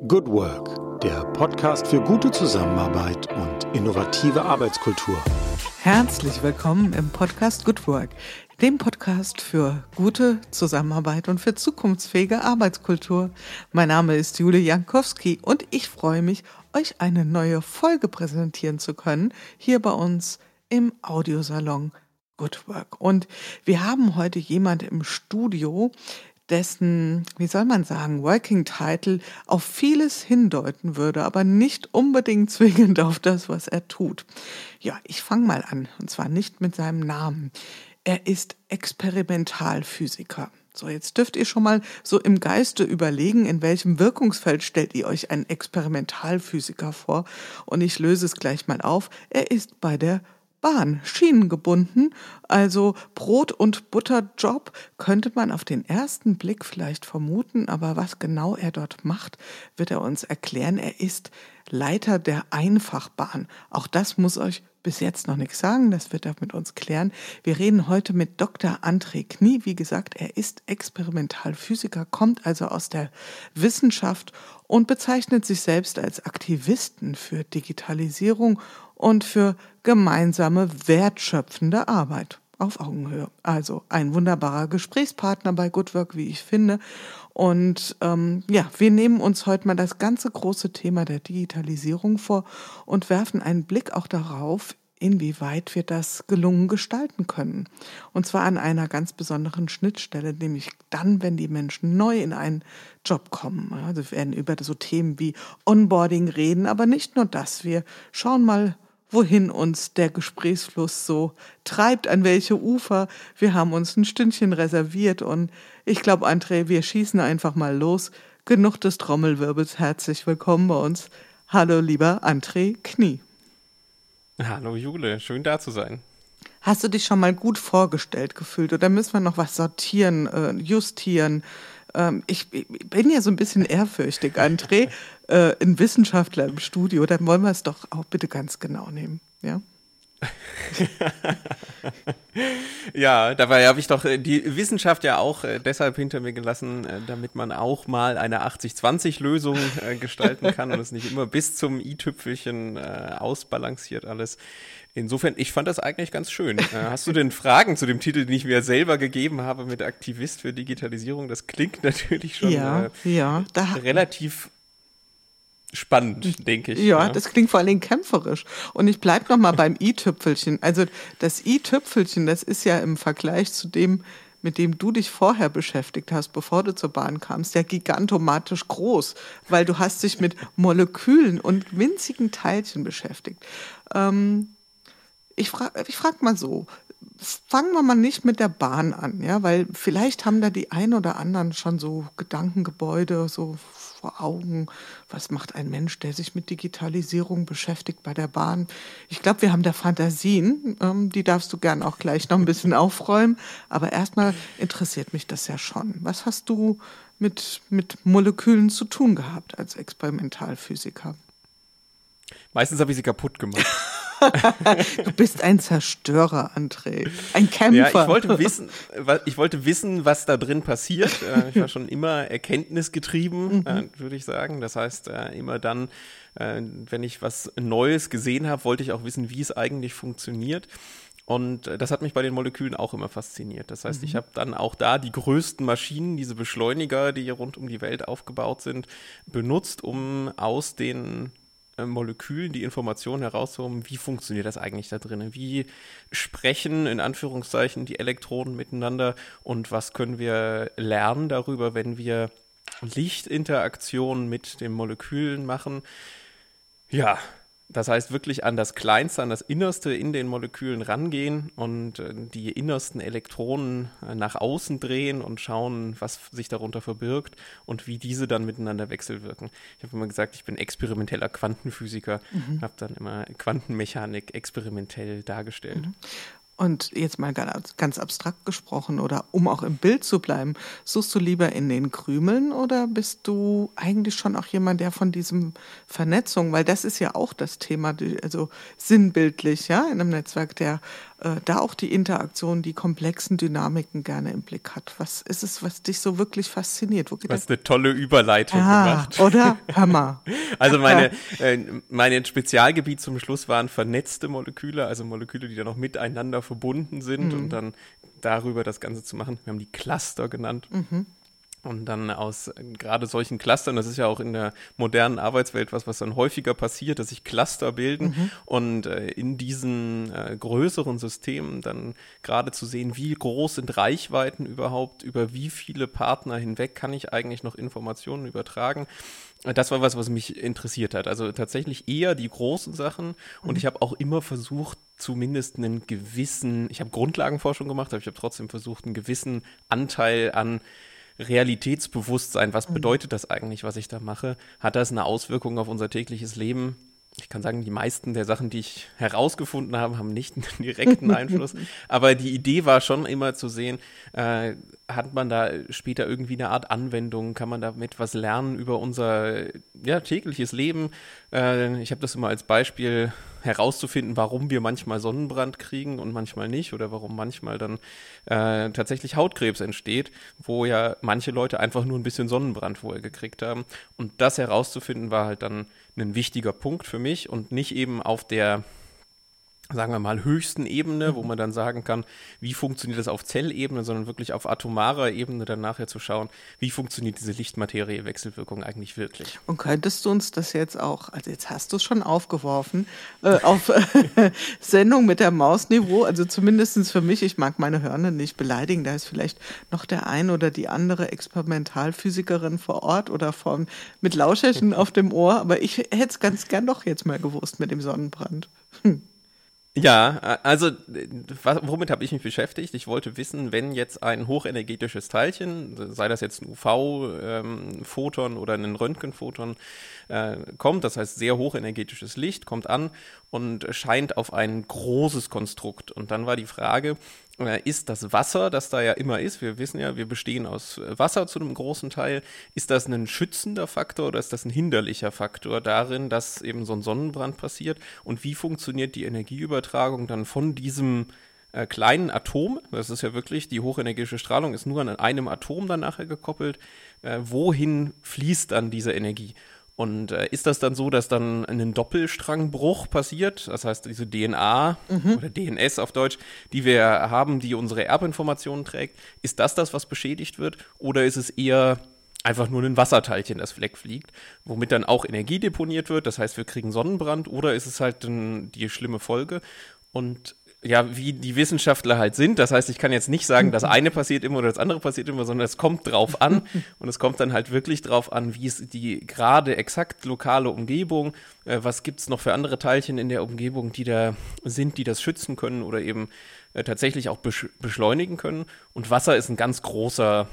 Good Work, der Podcast für gute Zusammenarbeit und innovative Arbeitskultur. Herzlich willkommen im Podcast Good Work, dem Podcast für gute Zusammenarbeit und für zukunftsfähige Arbeitskultur. Mein Name ist Jule Jankowski und ich freue mich, euch eine neue Folge präsentieren zu können, hier bei uns im Audiosalon Good Work. Und wir haben heute jemand im Studio, dessen, wie soll man sagen, Working Title auf vieles hindeuten würde, aber nicht unbedingt zwingend auf das, was er tut. Ja, ich fange mal an, und zwar nicht mit seinem Namen. Er ist Experimentalphysiker. So, jetzt dürft ihr schon mal so im Geiste überlegen, in welchem Wirkungsfeld stellt ihr euch einen Experimentalphysiker vor. Und ich löse es gleich mal auf. Er ist bei der Bahn, schienengebunden, also Brot- und Butterjob, könnte man auf den ersten Blick vielleicht vermuten, aber was genau er dort macht, wird er uns erklären. Er ist Leiter der Einfachbahn. Auch das muss euch bis jetzt noch nichts sagen, das wird er mit uns klären. Wir reden heute mit Dr. André Knie. Wie gesagt, er ist Experimentalphysiker, kommt also aus der Wissenschaft und bezeichnet sich selbst als Aktivisten für Digitalisierung und für gemeinsame wertschöpfende Arbeit auf Augenhöhe. Also ein wunderbarer Gesprächspartner bei Good Work, wie ich finde. Und ähm, ja, wir nehmen uns heute mal das ganze große Thema der Digitalisierung vor und werfen einen Blick auch darauf, inwieweit wir das gelungen gestalten können. Und zwar an einer ganz besonderen Schnittstelle, nämlich dann, wenn die Menschen neu in einen Job kommen. Also wir werden über so Themen wie Onboarding reden, aber nicht nur das. Wir schauen mal wohin uns der Gesprächsfluss so treibt, an welche Ufer. Wir haben uns ein Stündchen reserviert und ich glaube, André, wir schießen einfach mal los. Genug des Trommelwirbels. Herzlich willkommen bei uns. Hallo, lieber André Knie. Hallo, Jule. Schön da zu sein. Hast du dich schon mal gut vorgestellt gefühlt oder müssen wir noch was sortieren, äh, justieren? Ähm, ich, ich, bin ja so ein bisschen ehrfürchtig, André. äh, ein Wissenschaftler im Studio, dann wollen wir es doch auch bitte ganz genau nehmen. Ja. ja, dabei habe ich doch äh, die Wissenschaft ja auch äh, deshalb hinter mir gelassen, äh, damit man auch mal eine 80-20-Lösung äh, gestalten kann und es nicht immer bis zum i-Tüpfelchen ausbalanciert alles. Insofern, ich fand das eigentlich ganz schön. Äh, hast du denn Fragen zu dem Titel, den ich mir selber gegeben habe mit Aktivist für Digitalisierung? Das klingt natürlich schon ja, ja, relativ spannend, denke ich. Ja, ja, das klingt vor allen Dingen kämpferisch. Und ich bleibe noch mal beim i-Tüpfelchen. Also das i-Tüpfelchen, das ist ja im Vergleich zu dem, mit dem du dich vorher beschäftigt hast, bevor du zur Bahn kamst, ja gigantomatisch groß, weil du hast dich mit Molekülen und winzigen Teilchen beschäftigt. Ähm, ich frage ich frag mal so, fangen wir mal nicht mit der Bahn an, ja, weil vielleicht haben da die ein oder anderen schon so Gedankengebäude so vor Augen. Was macht ein Mensch, der sich mit Digitalisierung beschäftigt bei der Bahn? Ich glaube, wir haben da Fantasien, ähm, die darfst du gern auch gleich noch ein bisschen aufräumen. Aber erstmal interessiert mich das ja schon. Was hast du mit, mit Molekülen zu tun gehabt als Experimentalphysiker? Meistens habe ich sie kaputt gemacht. du bist ein Zerstörer, André. Ein Kämpfer. Ja, ich wollte wissen, ich wollte wissen, was da drin passiert. Äh, ich war schon immer erkenntnisgetrieben, mhm. Äh, würde ich sagen. Das heißt, äh, immer dann, wenn ich was Neues gesehen habe, wollte ich auch wissen, wie es eigentlich funktioniert. Und das hat mich bei den Molekülen auch immer fasziniert. Das heißt, mhm. ich habe dann auch da die größten Maschinen, diese Beschleuniger, die hier rund um die Welt aufgebaut sind, benutzt, um aus den Molekülen die Informationen herauszuholen, wie funktioniert das eigentlich da drin? Wie sprechen in Anführungszeichen die Elektronen miteinander und was können wir lernen darüber, wenn wir Lichtinteraktionen mit den Molekülen machen? Ja, das heißt wirklich an das Kleinste, an das Innerste in den Molekülen rangehen und äh, die innersten Elektronen äh, nach außen drehen und schauen, was sich darunter verbirgt und wie diese dann miteinander wechselwirken. Ich habe immer gesagt, ich bin experimenteller Quantenphysiker, mhm. habe dann immer Quantenmechanik experimentell dargestellt. Mhm. Und jetzt mal ganz abstrakt gesprochen oder um auch im Bild zu bleiben, suchst du lieber in den Krümeln oder bist du eigentlich schon auch jemand, der von diesem Vernetzung, weil das ist ja auch das Thema, also sinnbildlich, ja, in einem Netzwerk der äh, da auch die Interaktion, die komplexen Dynamiken gerne im Blick hat. Was ist es, was dich so wirklich fasziniert? Wo hast eine tolle Überleitung ah, gemacht. Oder? Hammer. also meine, äh, mein Spezialgebiet zum Schluss waren vernetzte Moleküle, also Moleküle, die dann noch miteinander verbunden sind mhm. und dann darüber das Ganze zu machen. Wir haben die Cluster genannt. Mhm. Und dann aus äh, gerade solchen Clustern, das ist ja auch in der modernen Arbeitswelt was, was dann häufiger passiert, dass sich Cluster bilden mhm. und äh, in diesen äh, größeren Systemen dann gerade zu sehen, wie groß sind Reichweiten überhaupt, über wie viele Partner hinweg kann ich eigentlich noch Informationen übertragen. Das war was, was mich interessiert hat. Also tatsächlich eher die großen Sachen und mhm. ich habe auch immer versucht, zumindest einen gewissen, ich habe Grundlagenforschung gemacht, aber ich habe trotzdem versucht, einen gewissen Anteil an Realitätsbewusstsein, was mhm. bedeutet das eigentlich, was ich da mache? Hat das eine Auswirkung auf unser tägliches Leben? Ich kann sagen, die meisten der Sachen, die ich herausgefunden habe, haben nicht einen direkten Einfluss. Aber die Idee war schon immer zu sehen, äh, hat man da später irgendwie eine Art Anwendung? Kann man damit was lernen über unser ja, tägliches Leben? Äh, ich habe das immer als Beispiel herauszufinden, warum wir manchmal Sonnenbrand kriegen und manchmal nicht oder warum manchmal dann äh, tatsächlich Hautkrebs entsteht, wo ja manche Leute einfach nur ein bisschen Sonnenbrand vorher gekriegt haben. Und das herauszufinden war halt dann ein wichtiger Punkt für mich und nicht eben auf der sagen wir mal, höchsten Ebene, wo mhm. man dann sagen kann, wie funktioniert das auf Zellebene, sondern wirklich auf atomarer Ebene dann nachher zu schauen, wie funktioniert diese Lichtmaterie-Wechselwirkung eigentlich wirklich. Und könntest du uns das jetzt auch, also jetzt hast du es schon aufgeworfen, äh, auf äh, Sendung mit der Mausniveau, also zumindest für mich, ich mag meine Hörner nicht beleidigen, da ist vielleicht noch der ein oder die andere Experimentalphysikerin vor Ort oder von, mit Lauscherchen auf dem Ohr, aber ich hätte es ganz gern doch jetzt mal gewusst mit dem Sonnenbrand. Hm. Ja, also womit habe ich mich beschäftigt? Ich wollte wissen, wenn jetzt ein hochenergetisches Teilchen, sei das jetzt ein UV-Photon ähm, oder ein Röntgenphoton, äh, kommt, das heißt sehr hochenergetisches Licht, kommt an und scheint auf ein großes Konstrukt. Und dann war die Frage, äh, ist das Wasser, das da ja immer ist, wir wissen ja, wir bestehen aus Wasser zu einem großen Teil, ist das ein schützender Faktor oder ist das ein hinderlicher Faktor darin, dass eben so ein Sonnenbrand passiert? Und wie funktioniert die Energieübertragung dann von diesem äh, kleinen Atom, das ist ja wirklich, die hochenergetische Strahlung ist nur an einem Atom dann nachher gekoppelt, äh, wohin fließt dann diese Energie? Und äh, ist das dann so, dass dann ein Doppelstrangbruch passiert? Das heißt, diese DNA mhm. oder DNS auf Deutsch, die wir haben, die unsere Erbinformationen trägt, ist das das, was beschädigt wird? Oder ist es eher einfach nur ein Wasserteilchen, das fliegt, womit dann auch Energie deponiert wird? Das heißt, wir kriegen Sonnenbrand oder ist es halt die schlimme Folge? Und ja, wie die Wissenschaftler halt sind. Das heißt, ich kann jetzt nicht sagen, das eine passiert immer oder das andere passiert immer, sondern es kommt drauf an. Und es kommt dann halt wirklich drauf an, wie ist die gerade exakt lokale Umgebung, äh, was gibt es noch für andere Teilchen in der Umgebung, die da sind, die das schützen können oder eben äh, tatsächlich auch besch beschleunigen können. Und Wasser ist ein ganz großer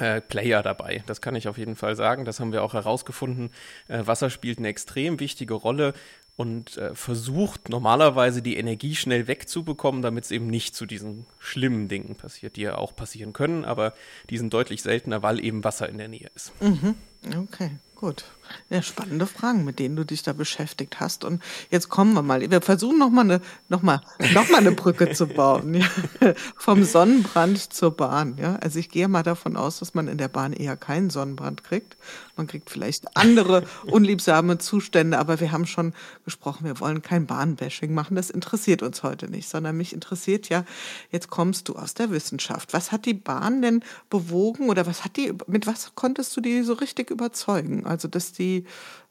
äh, Player dabei. Das kann ich auf jeden Fall sagen. Das haben wir auch herausgefunden. Äh, Wasser spielt eine extrem wichtige Rolle und äh, versucht normalerweise die Energie schnell wegzubekommen, damit es eben nicht zu diesen schlimmen Dingen passiert, die ja auch passieren können, aber die sind deutlich seltener, weil eben Wasser in der Nähe ist. Mhm. Okay. Gut. Ja, spannende Fragen, mit denen du dich da beschäftigt hast. Und jetzt kommen wir mal. Wir versuchen nochmal eine, noch mal, noch mal eine Brücke zu bauen. Ja. Vom Sonnenbrand zur Bahn. Ja. Also ich gehe mal davon aus, dass man in der Bahn eher keinen Sonnenbrand kriegt. Man kriegt vielleicht andere unliebsame Zustände, aber wir haben schon gesprochen, wir wollen kein Bahnbashing machen. Das interessiert uns heute nicht, sondern mich interessiert ja, jetzt kommst du aus der Wissenschaft. Was hat die Bahn denn bewogen oder was hat die, mit was konntest du die so richtig überzeugen? Also, dass die,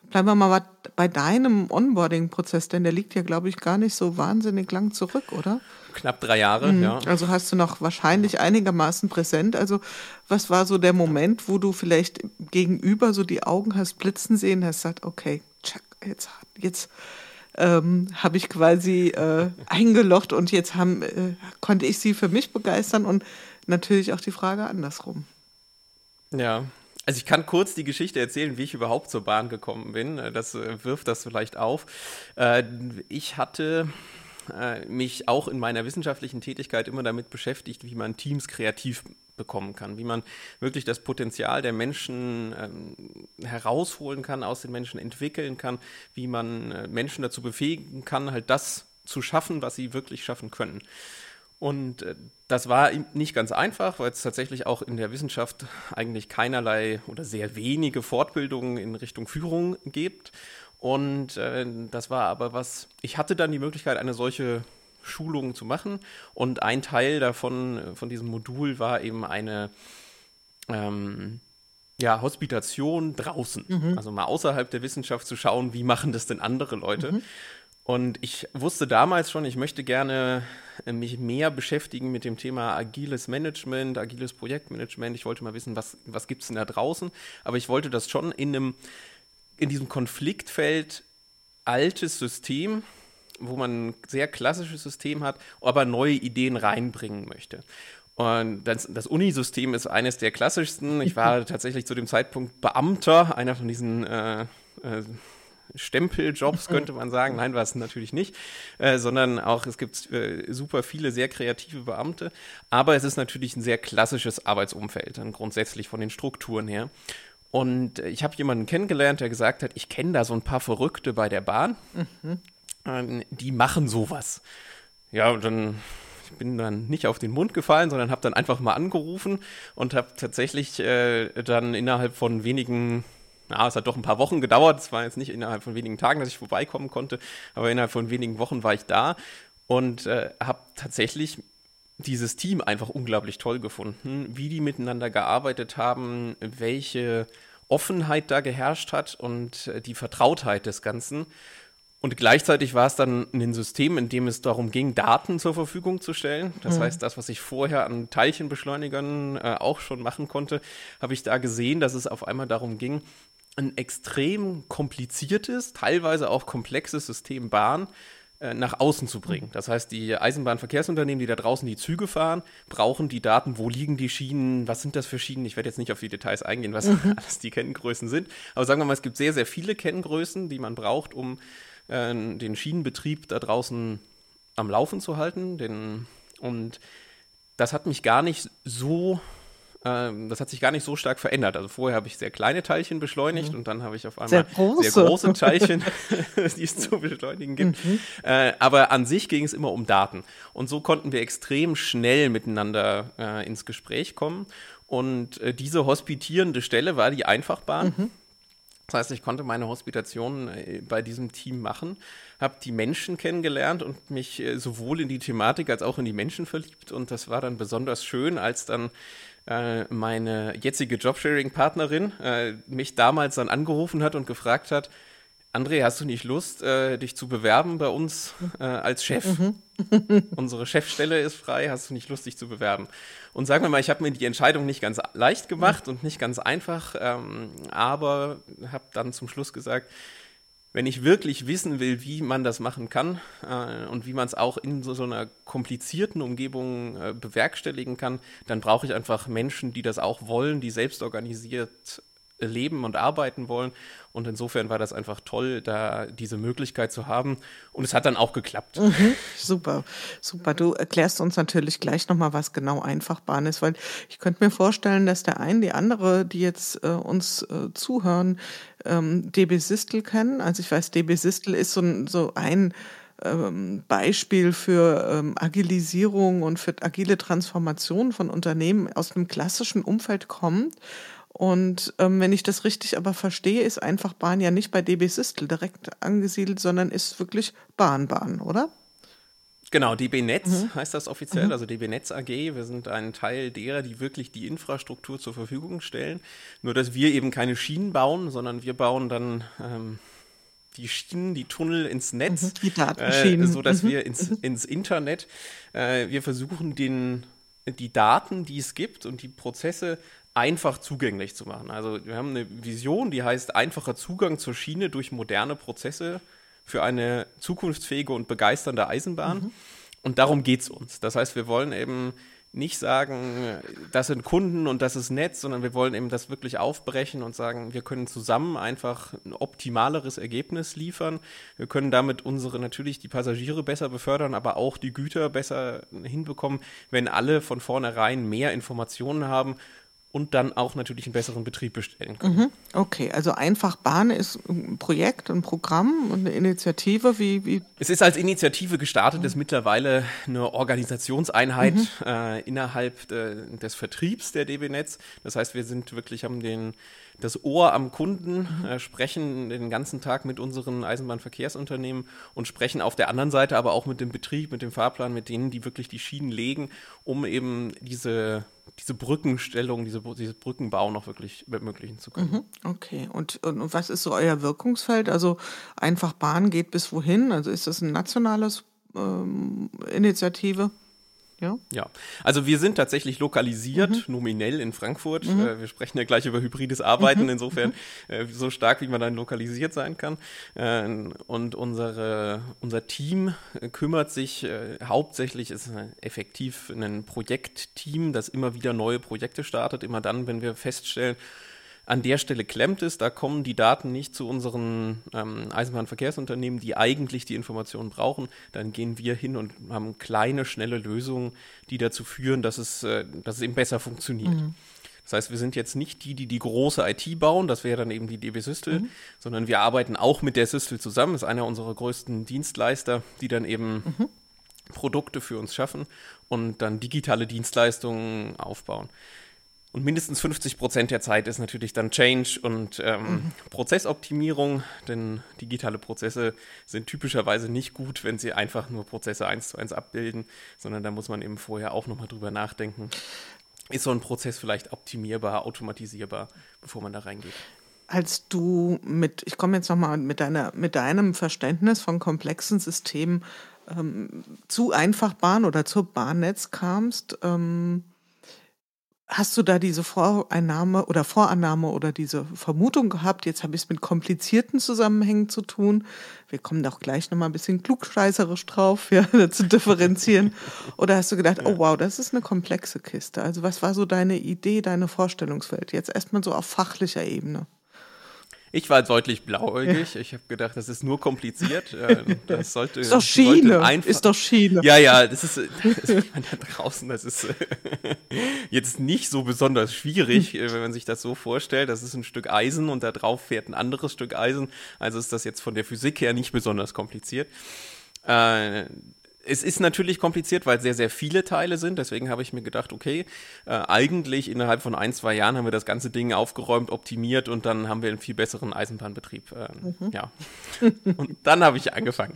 bleiben wir mal bei deinem Onboarding-Prozess, denn der liegt ja, glaube ich, gar nicht so wahnsinnig lang zurück, oder? Knapp drei Jahre, mhm. ja. Also hast du noch wahrscheinlich einigermaßen präsent. Also, was war so der Moment, wo du vielleicht gegenüber so die Augen hast blitzen sehen, hast gesagt, okay, check, jetzt, jetzt, ähm, habe ich quasi äh, eingelocht und jetzt haben, äh, konnte ich sie für mich begeistern und natürlich auch die Frage andersrum. Ja, also ich kann kurz die Geschichte erzählen, wie ich überhaupt zur Bahn gekommen bin. Äh, das äh, wirft das vielleicht auf. Äh, ich hatte mich auch in meiner wissenschaftlichen Tätigkeit immer damit beschäftigt, wie man Teams kreativ bekommen kann, wie man wirklich das Potenzial der Menschen ähm, herausholen kann, aus den Menschen entwickeln kann, wie man Menschen dazu befähigen kann, halt das zu schaffen, was sie wirklich schaffen können. Und äh, das war nicht ganz einfach, weil es tatsächlich auch in der Wissenschaft eigentlich keinerlei oder sehr wenige Fortbildungen in Richtung Führung gibt. Und äh, das war aber was, ich hatte dann die Möglichkeit, eine solche Schulung zu machen. Und ein Teil davon, äh, von diesem Modul, war eben eine ähm, ja, Hospitation draußen. Mhm. Also mal außerhalb der Wissenschaft zu schauen, wie machen das denn andere Leute. Mhm. Und ich wusste damals schon, ich möchte gerne äh, mich mehr beschäftigen mit dem Thema agiles Management, agiles Projektmanagement. Ich wollte mal wissen, was, was gibt es denn da draußen. Aber ich wollte das schon in, einem, in diesem Konfliktfeld altes System, wo man ein sehr klassisches System hat, aber neue Ideen reinbringen möchte. Und das, das Unisystem ist eines der klassischsten. Ich war tatsächlich zu dem Zeitpunkt Beamter, einer von diesen äh, äh, Stempeljobs, könnte man sagen. Nein, war es natürlich nicht, äh, sondern auch es gibt äh, super viele sehr kreative Beamte. Aber es ist natürlich ein sehr klassisches Arbeitsumfeld, dann grundsätzlich von den Strukturen her. Und ich habe jemanden kennengelernt, der gesagt hat, ich kenne da so ein paar Verrückte bei der Bahn, mhm. äh, die machen sowas. Ja, und dann ich bin dann nicht auf den Mund gefallen, sondern habe dann einfach mal angerufen und habe tatsächlich äh, dann innerhalb von wenigen ja, es hat doch ein paar Wochen gedauert. Es war jetzt nicht innerhalb von wenigen Tagen, dass ich vorbeikommen konnte, aber innerhalb von wenigen Wochen war ich da und äh, habe tatsächlich dieses Team einfach unglaublich toll gefunden, wie die miteinander gearbeitet haben, welche Offenheit da geherrscht hat und äh, die Vertrautheit des Ganzen. Und gleichzeitig war es dann ein System, in dem es darum ging, Daten zur Verfügung zu stellen. Das mhm. heißt, das, was ich vorher an Teilchenbeschleunigern äh, auch schon machen konnte, habe ich da gesehen, dass es auf einmal darum ging, ein extrem kompliziertes, teilweise auch komplexes System Bahn äh, nach außen zu bringen. Das heißt, die Eisenbahnverkehrsunternehmen, die da draußen die Züge fahren, brauchen die Daten, wo liegen die Schienen, was sind das für Schienen. Ich werde jetzt nicht auf die Details eingehen, was mhm. alles die Kenngrößen sind. Aber sagen wir mal, es gibt sehr, sehr viele Kenngrößen, die man braucht, um äh, den Schienenbetrieb da draußen am Laufen zu halten. Den, und das hat mich gar nicht so ähm, das hat sich gar nicht so stark verändert. Also vorher habe ich sehr kleine Teilchen beschleunigt mhm. und dann habe ich auf einmal sehr große, sehr große Teilchen, die es zu beschleunigen gibt. Mhm. Äh, aber an sich ging es immer um Daten. Und so konnten wir extrem schnell miteinander äh, ins Gespräch kommen. Und äh, diese hospitierende Stelle war die Einfachbahn. Mhm. Das heißt, ich konnte meine Hospitation bei diesem Team machen, habe die Menschen kennengelernt und mich sowohl in die Thematik als auch in die Menschen verliebt. Und das war dann besonders schön, als dann äh, meine jetzige Jobsharing-Partnerin äh, mich damals dann angerufen hat und gefragt hat, André, hast du nicht Lust, äh, dich zu bewerben bei uns äh, als Chef? Mhm. Unsere Chefstelle ist frei, hast du nicht Lust, dich zu bewerben? Und sagen wir mal, ich habe mir die Entscheidung nicht ganz leicht gemacht mhm. und nicht ganz einfach, ähm, aber habe dann zum Schluss gesagt, wenn ich wirklich wissen will, wie man das machen kann äh, und wie man es auch in so, so, einer komplizierten Umgebung äh, bewerkstelligen kann, dann brauche ich einfach Menschen, die das auch wollen, die selbst organisiert leben und arbeiten wollen. Und insofern war das einfach toll, da diese Möglichkeit zu haben. Und es hat dann auch geklappt. Mhm, super, super. Du erklärst uns natürlich gleich nochmal, was genau Einfachbahn ist, weil ich könnte mir vorstellen, dass der eine, die andere, die jetzt äh, uns äh, zuhören, ähm, DB Sistel kennen. Also ich weiß, DB Sistel ist so, so ein ähm, Beispiel für ähm, Agilisierung und für agile Transformation von Unternehmen aus dem klassischen Umfeld kommt und ähm, wenn ich das richtig aber verstehe, ist einfach Bahn ja nicht bei DB Systel direkt angesiedelt, sondern ist wirklich Bahnbahn, oder? Genau, DB Netz mhm. heißt das offiziell, mhm. also DB Netz AG. Wir sind ein Teil derer, die wirklich die Infrastruktur zur Verfügung stellen. Nur, dass wir eben keine Schienen bauen, sondern wir bauen dann ähm, die Schienen, die Tunnel ins Netz, mhm. die Datenschienen. Äh, sodass mhm. wir ins, mhm. ins Internet, äh, wir versuchen den, die Daten, die es gibt und die Prozesse einfach zugänglich zu machen. Also wir haben eine Vision, die heißt einfacher Zugang zur Schiene durch moderne Prozesse für eine zukunftsfähige und begeisternde Eisenbahn. Mhm. Und darum geht es uns. Das heißt, wir wollen eben nicht sagen, das sind Kunden und das ist Netz, sondern wir wollen eben das wirklich aufbrechen und sagen, wir können zusammen einfach ein optimaleres Ergebnis liefern. Wir können damit unsere natürlich die Passagiere besser befördern, aber auch die Güter besser hinbekommen, wenn alle von vornherein mehr Informationen haben und dann auch natürlich einen besseren Betrieb bestellen können. Mhm. Okay, also einfach Bahn ist ein Projekt, ein Programm, eine Initiative, wie, wie? Es ist als Initiative gestartet, ist mittlerweile eine Organisationseinheit Mhm. äh, innerhalb äh, des Vertriebs der DB Netz. Das heißt, wir sind wirklich, haben den, das Ohr am Kunden, Mhm. äh, sprechen den ganzen Tag mit unseren Eisenbahnverkehrsunternehmen und sprechen auf der anderen Seite aber auch mit dem Betrieb, mit dem Fahrplan, mit denen, die wirklich die Schienen legen, um eben diese, diese Brückenstellung, diese, diese Brückenbau noch wirklich ermöglichen zu können. Mhm. Okay, und, und, und was ist so euer Wirkungsfeld? Also einfach Bahn geht bis wohin? Also ist das ein nationales ähm, Initiative? Ja. Ja, also wir sind tatsächlich lokalisiert, nominell in Frankfurt. Äh, wir sprechen ja gleich über hybrides Arbeiten, insofern äh, so stark, wie man dann lokalisiert sein kann. Äh, und unsere, unser Team äh, kümmert sich äh, hauptsächlich, ist effektiv ein Projektteam, das immer wieder neue Projekte startet, immer dann, wenn wir feststellen, an der Stelle klemmt es, da kommen die Daten nicht zu unseren ähm, Eisenbahnverkehrsunternehmen, die eigentlich die Informationen brauchen. Dann gehen wir hin und haben kleine, schnelle Lösungen, die dazu führen, dass es, äh, dass es eben besser funktioniert. Das heißt, wir sind jetzt nicht die, die die große IT bauen, das wäre dann eben die DB Systel, sondern wir arbeiten auch mit der Systel zusammen. Das ist einer unserer größten Dienstleister, die dann eben Produkte für uns schaffen und dann digitale Dienstleistungen aufbauen. Und mindestens 50 Prozent der Zeit ist natürlich dann Change und ähm, Prozessoptimierung, denn digitale Prozesse sind typischerweise nicht gut, wenn sie einfach nur Prozesse eins zu eins abbilden, sondern da muss man eben vorher auch nochmal drüber nachdenken. Ist so ein Prozess vielleicht optimierbar, automatisierbar, bevor man da reingeht? Als du mit, ich komme jetzt nochmal mit, deiner, mit deinem Verständnis von komplexen Systemen ähm, zu Einfachbahn oder zur Bahnnetz kamst, ähm, Hast du da diese Voreinnahme oder Vorannahme oder diese Vermutung gehabt, jetzt habe ich es mit komplizierten Zusammenhängen zu tun? Wir kommen doch gleich nochmal ein bisschen klugscheißerisch drauf, ja, zu differenzieren. Oder hast du gedacht, oh wow, das ist eine komplexe Kiste? Also was war so deine Idee, deine Vorstellungswelt? Jetzt erstmal so auf fachlicher Ebene. Ich war deutlich blauäugig. Ich habe gedacht, das ist nur kompliziert. Äh, Das sollte, Ist doch Schiene. einfach- Ist doch Schiene. Ja, ja, das ist, das ist da draußen, das ist jetzt nicht so besonders schwierig, äh, wenn man sich das so vorstellt. Das ist ein Stück Eisen und da drauf fährt ein anderes Stück Eisen. Also ist das jetzt von der Physik her nicht besonders kompliziert. Äh, es ist natürlich kompliziert, weil es sehr, sehr viele Teile sind. Deswegen habe ich mir gedacht, okay, äh, eigentlich innerhalb von ein, zwei Jahren haben wir das ganze Ding aufgeräumt, optimiert und dann haben wir einen viel besseren Eisenbahnbetrieb. Ähm, Ja. Und dann habe ich angefangen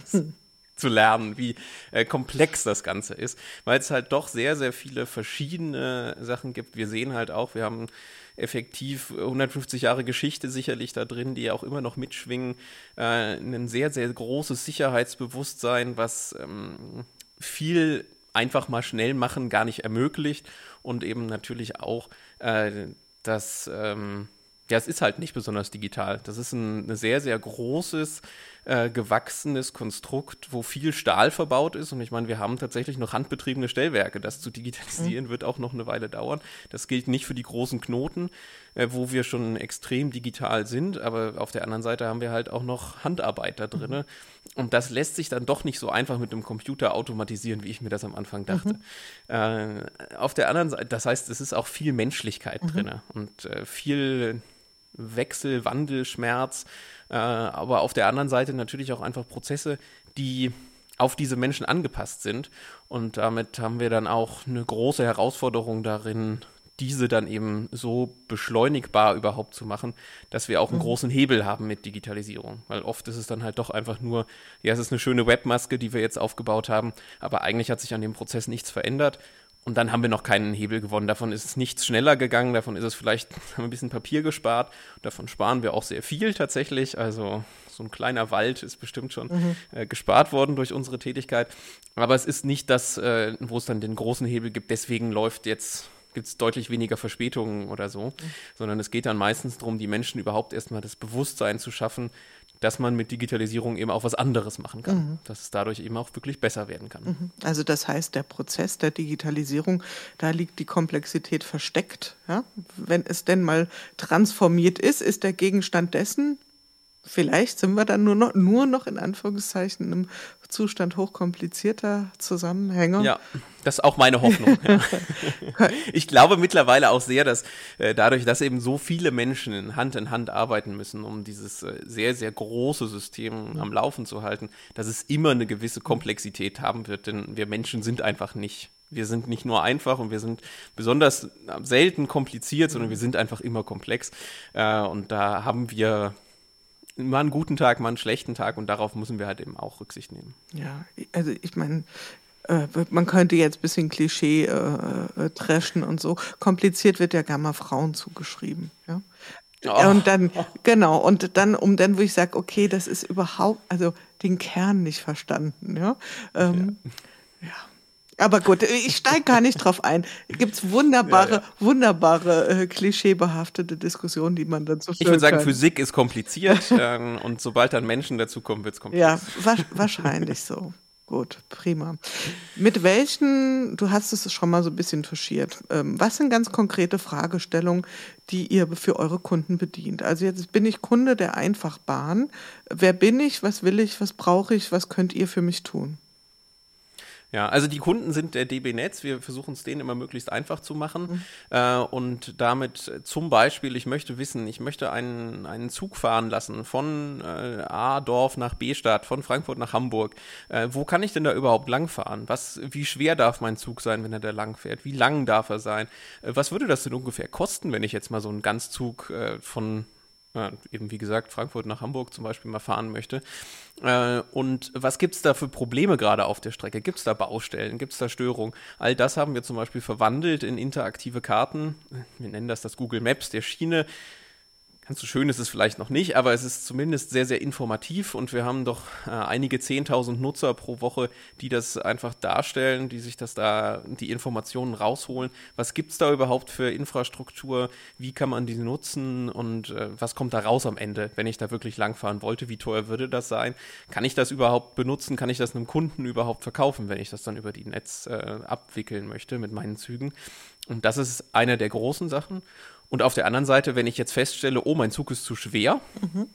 zu lernen, wie äh, komplex das Ganze ist, weil es halt doch sehr, sehr viele verschiedene Sachen gibt. Wir sehen halt auch, wir haben effektiv 150 Jahre Geschichte sicherlich da drin, die auch immer noch mitschwingen. Äh, ein sehr, sehr großes Sicherheitsbewusstsein, was ähm, viel einfach mal schnell machen gar nicht ermöglicht und eben natürlich auch äh, das ähm, ja, es ist halt nicht besonders digital. Das ist ein, ein sehr, sehr großes, äh, gewachsenes Konstrukt, wo viel Stahl verbaut ist. Und ich meine, wir haben tatsächlich noch handbetriebene Stellwerke. Das zu digitalisieren wird auch noch eine Weile dauern. Das gilt nicht für die großen Knoten, äh, wo wir schon extrem digital sind. Aber auf der anderen Seite haben wir halt auch noch Handarbeit da drin. Und das lässt sich dann doch nicht so einfach mit einem Computer automatisieren, wie ich mir das am Anfang dachte. Äh, auf der anderen Seite, das heißt, es ist auch viel Menschlichkeit drin und äh, viel Wechsel, Wandel, Schmerz, äh, aber auf der anderen Seite natürlich auch einfach Prozesse, die auf diese Menschen angepasst sind. Und damit haben wir dann auch eine große Herausforderung darin, diese dann eben so beschleunigbar überhaupt zu machen, dass wir auch einen großen Hebel haben mit Digitalisierung. Weil oft ist es dann halt doch einfach nur, ja, es ist eine schöne Webmaske, die wir jetzt aufgebaut haben, aber eigentlich hat sich an dem Prozess nichts verändert. Und dann haben wir noch keinen Hebel gewonnen. Davon ist es nichts schneller gegangen. Davon ist es vielleicht, haben wir ein bisschen Papier gespart. Davon sparen wir auch sehr viel tatsächlich. Also so ein kleiner Wald ist bestimmt schon äh, gespart worden durch unsere Tätigkeit. Aber es ist nicht das, äh, wo es dann den großen Hebel gibt. Deswegen läuft jetzt gibt es deutlich weniger Verspätungen oder so, sondern es geht dann meistens darum, die Menschen überhaupt erstmal das Bewusstsein zu schaffen, dass man mit Digitalisierung eben auch was anderes machen kann, dass es dadurch eben auch wirklich besser werden kann. Also das heißt, der Prozess der Digitalisierung, da liegt die Komplexität versteckt. Ja? Wenn es denn mal transformiert ist, ist der Gegenstand dessen Vielleicht sind wir dann nur noch, nur noch in Anführungszeichen im Zustand hochkomplizierter Zusammenhänge. Ja, das ist auch meine Hoffnung. Ja. Ich glaube mittlerweile auch sehr, dass äh, dadurch, dass eben so viele Menschen Hand in Hand arbeiten müssen, um dieses äh, sehr, sehr große System am Laufen zu halten, dass es immer eine gewisse Komplexität haben wird, denn wir Menschen sind einfach nicht. Wir sind nicht nur einfach und wir sind besonders selten kompliziert, sondern wir sind einfach immer komplex. Äh, und da haben wir mal einen guten Tag, mal einen schlechten Tag und darauf müssen wir halt eben auch Rücksicht nehmen. Ja, also ich meine, äh, man könnte jetzt ein bisschen Klischee äh, äh, trashen und so. Kompliziert wird ja gerne mal Frauen zugeschrieben. Ja? Oh. Und dann, genau, und dann, um dann, wo ich sage, okay, das ist überhaupt, also den Kern nicht verstanden. Ja. Ähm, ja. ja. Aber gut, ich steige gar nicht drauf ein. Gibt es wunderbare, ja, ja. wunderbare, äh, klischeebehaftete Diskussionen, die man dazu führen Ich würde sagen, kann. Physik ist kompliziert ähm, und sobald dann Menschen dazukommen, wird es kompliziert. Ja, wa wahrscheinlich so. Gut, prima. Mit welchen, du hast es schon mal so ein bisschen touchiert, ähm, was sind ganz konkrete Fragestellungen, die ihr für eure Kunden bedient? Also jetzt bin ich Kunde der Einfachbahn. Wer bin ich, was will ich, was brauche ich, was könnt ihr für mich tun? Ja, also die Kunden sind der DB Netz. Wir versuchen es denen immer möglichst einfach zu machen. Mhm. Äh, und damit zum Beispiel, ich möchte wissen, ich möchte einen, einen Zug fahren lassen von äh, A-Dorf nach B-Stadt, von Frankfurt nach Hamburg. Äh, wo kann ich denn da überhaupt langfahren? Was, wie schwer darf mein Zug sein, wenn er da lang fährt? Wie lang darf er sein? Äh, was würde das denn ungefähr kosten, wenn ich jetzt mal so einen Ganzzug äh, von ja, eben wie gesagt, Frankfurt nach Hamburg zum Beispiel mal fahren möchte. Äh, und was gibt es da für Probleme gerade auf der Strecke? Gibt es da Baustellen? Gibt es da Störungen? All das haben wir zum Beispiel verwandelt in interaktive Karten. Wir nennen das das Google Maps der Schiene. So schön ist es vielleicht noch nicht, aber es ist zumindest sehr, sehr informativ und wir haben doch äh, einige 10.000 Nutzer pro Woche, die das einfach darstellen, die sich das da, die Informationen rausholen. Was gibt es da überhaupt für Infrastruktur? Wie kann man die nutzen und äh, was kommt da raus am Ende, wenn ich da wirklich langfahren wollte? Wie teuer würde das sein? Kann ich das überhaupt benutzen? Kann ich das einem Kunden überhaupt verkaufen, wenn ich das dann über die Netz äh, abwickeln möchte mit meinen Zügen? Und das ist eine der großen Sachen. Und auf der anderen Seite, wenn ich jetzt feststelle, oh, mein Zug ist zu schwer, mhm.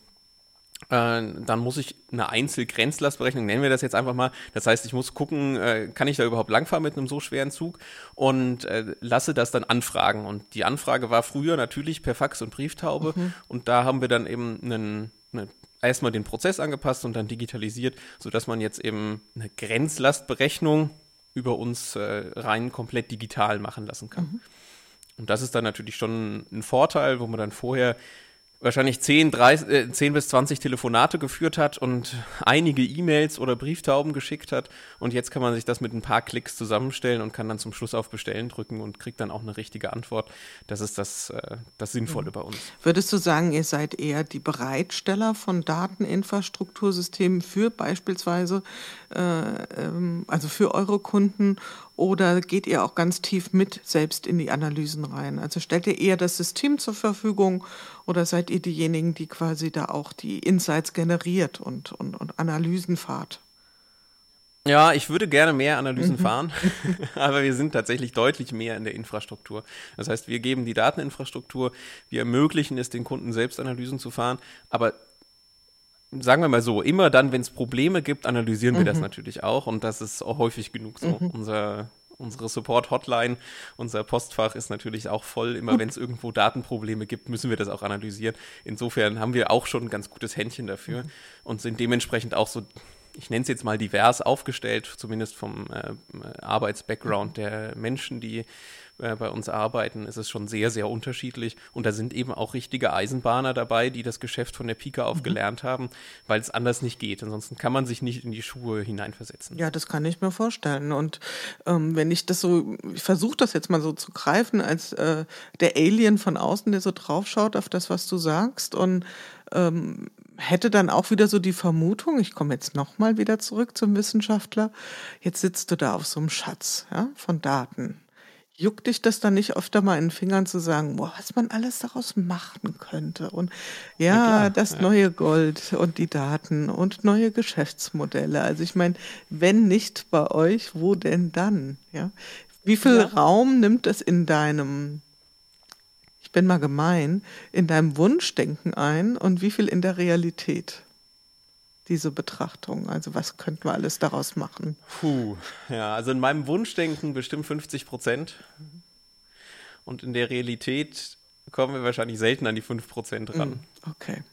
äh, dann muss ich eine Einzelgrenzlastberechnung, nennen wir das jetzt einfach mal. Das heißt, ich muss gucken, äh, kann ich da überhaupt langfahren mit einem so schweren Zug und äh, lasse das dann anfragen. Und die Anfrage war früher natürlich per Fax und Brieftaube. Mhm. Und da haben wir dann eben einen, eine erstmal den Prozess angepasst und dann digitalisiert, sodass man jetzt eben eine Grenzlastberechnung über uns äh, rein komplett digital machen lassen kann. Mhm. Und das ist dann natürlich schon ein Vorteil, wo man dann vorher wahrscheinlich 10, 30, äh, 10 bis 20 Telefonate geführt hat und einige E-Mails oder Brieftauben geschickt hat. Und jetzt kann man sich das mit ein paar Klicks zusammenstellen und kann dann zum Schluss auf Bestellen drücken und kriegt dann auch eine richtige Antwort. Das ist das, äh, das Sinnvolle mhm. bei uns. Würdest du sagen, ihr seid eher die Bereitsteller von Dateninfrastruktursystemen für beispielsweise, äh, ähm, also für eure Kunden oder geht ihr auch ganz tief mit selbst in die Analysen rein? Also stellt ihr eher das System zur Verfügung oder seid ihr diejenigen, die quasi da auch die Insights generiert und, und, und Analysen fahrt? Ja, ich würde gerne mehr Analysen mhm. fahren, aber wir sind tatsächlich deutlich mehr in der Infrastruktur. Das heißt, wir geben die Dateninfrastruktur, wir ermöglichen es den Kunden selbst Analysen zu fahren, aber sagen wir mal so, immer dann, wenn es Probleme gibt, analysieren wir mhm. das natürlich auch und das ist auch häufig genug so. Mhm. Unser, unsere Support-Hotline, unser Postfach ist natürlich auch voll. Immer wenn es irgendwo Datenprobleme gibt, müssen wir das auch analysieren. Insofern haben wir auch schon ein ganz gutes Händchen dafür mhm. und sind dementsprechend auch so ich nenne es jetzt mal divers aufgestellt, zumindest vom äh, Arbeitsbackground der Menschen, die äh, bei uns arbeiten, ist es schon sehr, sehr unterschiedlich. Und da sind eben auch richtige Eisenbahner dabei, die das Geschäft von der Pike auf mhm. gelernt haben, weil es anders nicht geht. Ansonsten kann man sich nicht in die Schuhe hineinversetzen. Ja, das kann ich mir vorstellen. Und ähm, wenn ich das so, ich versuche das jetzt mal so zu greifen, als äh, der Alien von außen, der so draufschaut auf das, was du sagst und ähm, hätte dann auch wieder so die Vermutung, ich komme jetzt nochmal wieder zurück zum Wissenschaftler, jetzt sitzt du da auf so einem Schatz ja, von Daten. Juckt dich das dann nicht öfter mal in den Fingern zu sagen, boah, was man alles daraus machen könnte? Und ja, ja das ja. neue Gold und die Daten und neue Geschäftsmodelle. Also ich meine, wenn nicht bei euch, wo denn dann? Ja? Wie viel ja. Raum nimmt das in deinem ich bin mal gemein, in deinem Wunschdenken ein und wie viel in der Realität? Diese Betrachtung. Also was könnten wir alles daraus machen? Puh, ja, also in meinem Wunschdenken bestimmt 50 Prozent. Und in der Realität kommen wir wahrscheinlich selten an die 5 Prozent ran. Mm, okay.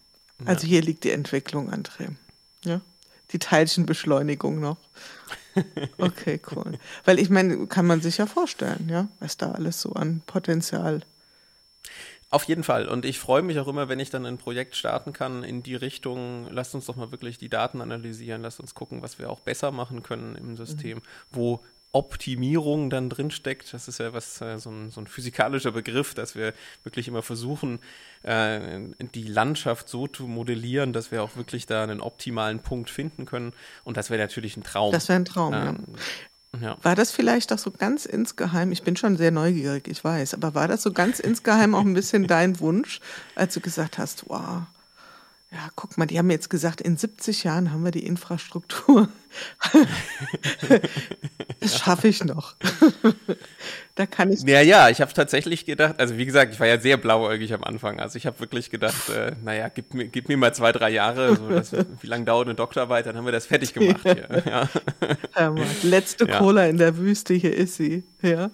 Also ja. hier liegt die Entwicklung, André. Ja? Die Teilchenbeschleunigung noch. Okay, cool. Weil ich meine, kann man sich ja vorstellen, ja, was da alles so an Potenzial auf jeden Fall. Und ich freue mich auch immer, wenn ich dann ein Projekt starten kann in die Richtung, lasst uns doch mal wirklich die Daten analysieren, lasst uns gucken, was wir auch besser machen können im System, mhm. wo Optimierung dann drinsteckt. Das ist ja was, äh, so, ein, so ein physikalischer Begriff, dass wir wirklich immer versuchen, äh, die Landschaft so zu modellieren, dass wir auch wirklich da einen optimalen Punkt finden können. Und das wäre natürlich ein Traum. Das wäre ein Traum, ähm, ja. Ja. War das vielleicht auch so ganz insgeheim, ich bin schon sehr neugierig, ich weiß, aber war das so ganz insgeheim auch ein bisschen dein Wunsch, als du gesagt hast, wow, ja, guck mal, die haben jetzt gesagt, in 70 Jahren haben wir die Infrastruktur. das schaffe ich noch. da kann ich. Ja, ja, ich habe tatsächlich gedacht, also wie gesagt, ich war ja sehr blauäugig am Anfang. Also ich habe wirklich gedacht, äh, naja, gib mir, gib mir mal zwei, drei Jahre. So, das, wie lange dauert eine Doktorarbeit? Dann haben wir das fertig gemacht hier. Ja. Ja, letzte ja. Cola in der Wüste, hier ist sie. Ja.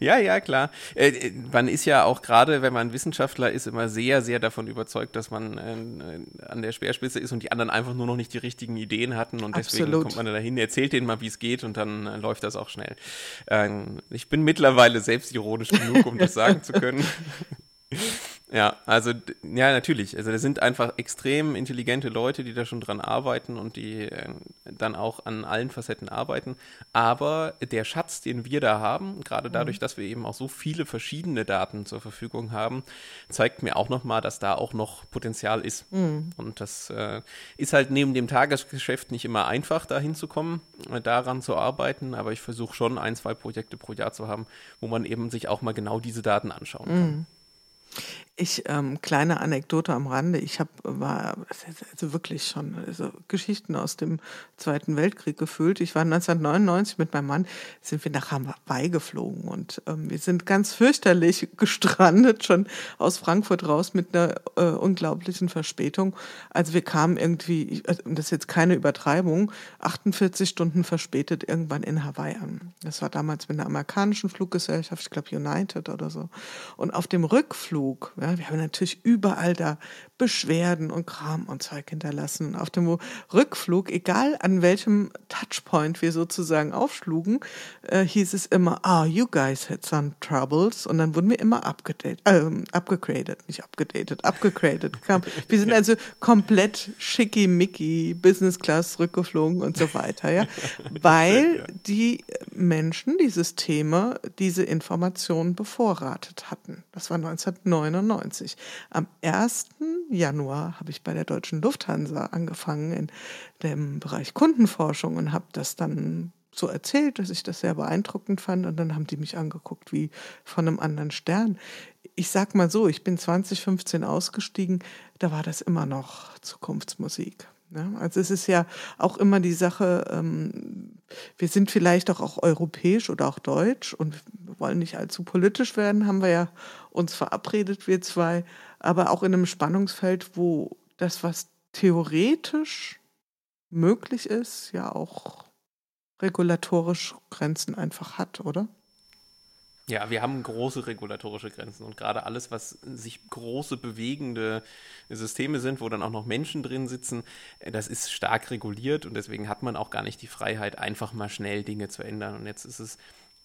Ja, ja, klar. Äh, äh, man ist ja auch gerade, wenn man Wissenschaftler ist, immer sehr, sehr davon überzeugt, dass man äh, an der Speerspitze ist und die anderen einfach nur noch nicht die richtigen Ideen hatten und Absolut. deswegen kommt man da dahin, erzählt denen mal, wie es geht und dann äh, läuft das auch schnell. Ähm, ich bin mittlerweile selbstironisch genug, um das sagen zu können. Ja, also ja, natürlich. Also das sind einfach extrem intelligente Leute, die da schon dran arbeiten und die äh, dann auch an allen Facetten arbeiten. Aber der Schatz, den wir da haben, gerade mhm. dadurch, dass wir eben auch so viele verschiedene Daten zur Verfügung haben, zeigt mir auch nochmal, dass da auch noch Potenzial ist. Mhm. Und das äh, ist halt neben dem Tagesgeschäft nicht immer einfach, da hinzukommen, äh, daran zu arbeiten. Aber ich versuche schon ein, zwei Projekte pro Jahr zu haben, wo man eben sich auch mal genau diese Daten anschauen kann. Mhm. Ich, ähm, kleine Anekdote am Rande, ich habe war also wirklich schon also Geschichten aus dem Zweiten Weltkrieg gefühlt. Ich war 1999 mit meinem Mann, sind wir nach Hawaii geflogen und ähm, wir sind ganz fürchterlich gestrandet, schon aus Frankfurt raus mit einer äh, unglaublichen Verspätung. Also wir kamen irgendwie, also, das ist jetzt keine Übertreibung, 48 Stunden verspätet irgendwann in Hawaii an. Das war damals mit einer amerikanischen Fluggesellschaft, ich glaube United oder so. Und auf dem Rückflug, ja, wir haben natürlich überall da Beschwerden und Kram und Zeug hinterlassen. Auf dem Rückflug, egal an welchem Touchpoint wir sozusagen aufschlugen, äh, hieß es immer, ah, oh, you guys had some troubles. Und dann wurden wir immer abgedatet, äh, abgegradet, nicht abgedatet, abgegradet. wir sind also komplett schickimicki, Business Class zurückgeflogen und so weiter, ja. Weil die Menschen, die Systeme, diese Informationen bevorratet hatten. Das war 1999. Am 1. Januar habe ich bei der Deutschen Lufthansa angefangen in dem Bereich Kundenforschung und habe das dann so erzählt, dass ich das sehr beeindruckend fand und dann haben die mich angeguckt wie von einem anderen Stern. Ich sag mal so, ich bin 2015 ausgestiegen, da war das immer noch Zukunftsmusik. Ne? Also es ist ja auch immer die Sache, ähm, wir sind vielleicht auch, auch europäisch oder auch deutsch und wollen nicht allzu politisch werden, haben wir ja uns verabredet, wir zwei aber auch in einem Spannungsfeld, wo das, was theoretisch möglich ist, ja auch regulatorisch Grenzen einfach hat, oder? Ja, wir haben große regulatorische Grenzen und gerade alles, was sich große bewegende Systeme sind, wo dann auch noch Menschen drin sitzen, äh, das ist stark reguliert und deswegen hat man auch gar nicht die Freiheit, einfach mal schnell Dinge zu ändern. Und jetzt ist es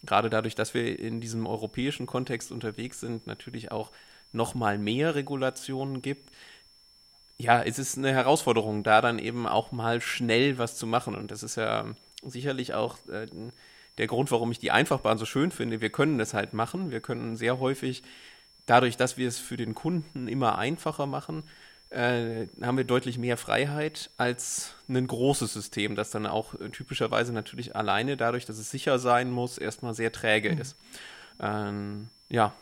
gerade dadurch, dass wir in diesem europäischen Kontext unterwegs sind, natürlich auch noch mal mehr Regulationen gibt, ja, es ist eine Herausforderung, da dann eben auch mal schnell was zu machen. Und das ist ja sicherlich auch äh, der Grund, warum ich die Einfachbahn so schön finde. Wir können das halt machen. Wir können sehr häufig, dadurch, dass wir es für den Kunden immer einfacher machen, äh, haben wir deutlich mehr Freiheit als ein großes System, das dann auch äh, typischerweise natürlich alleine, dadurch, dass es sicher sein muss, erstmal sehr träge mhm. ist. Ähm, ja,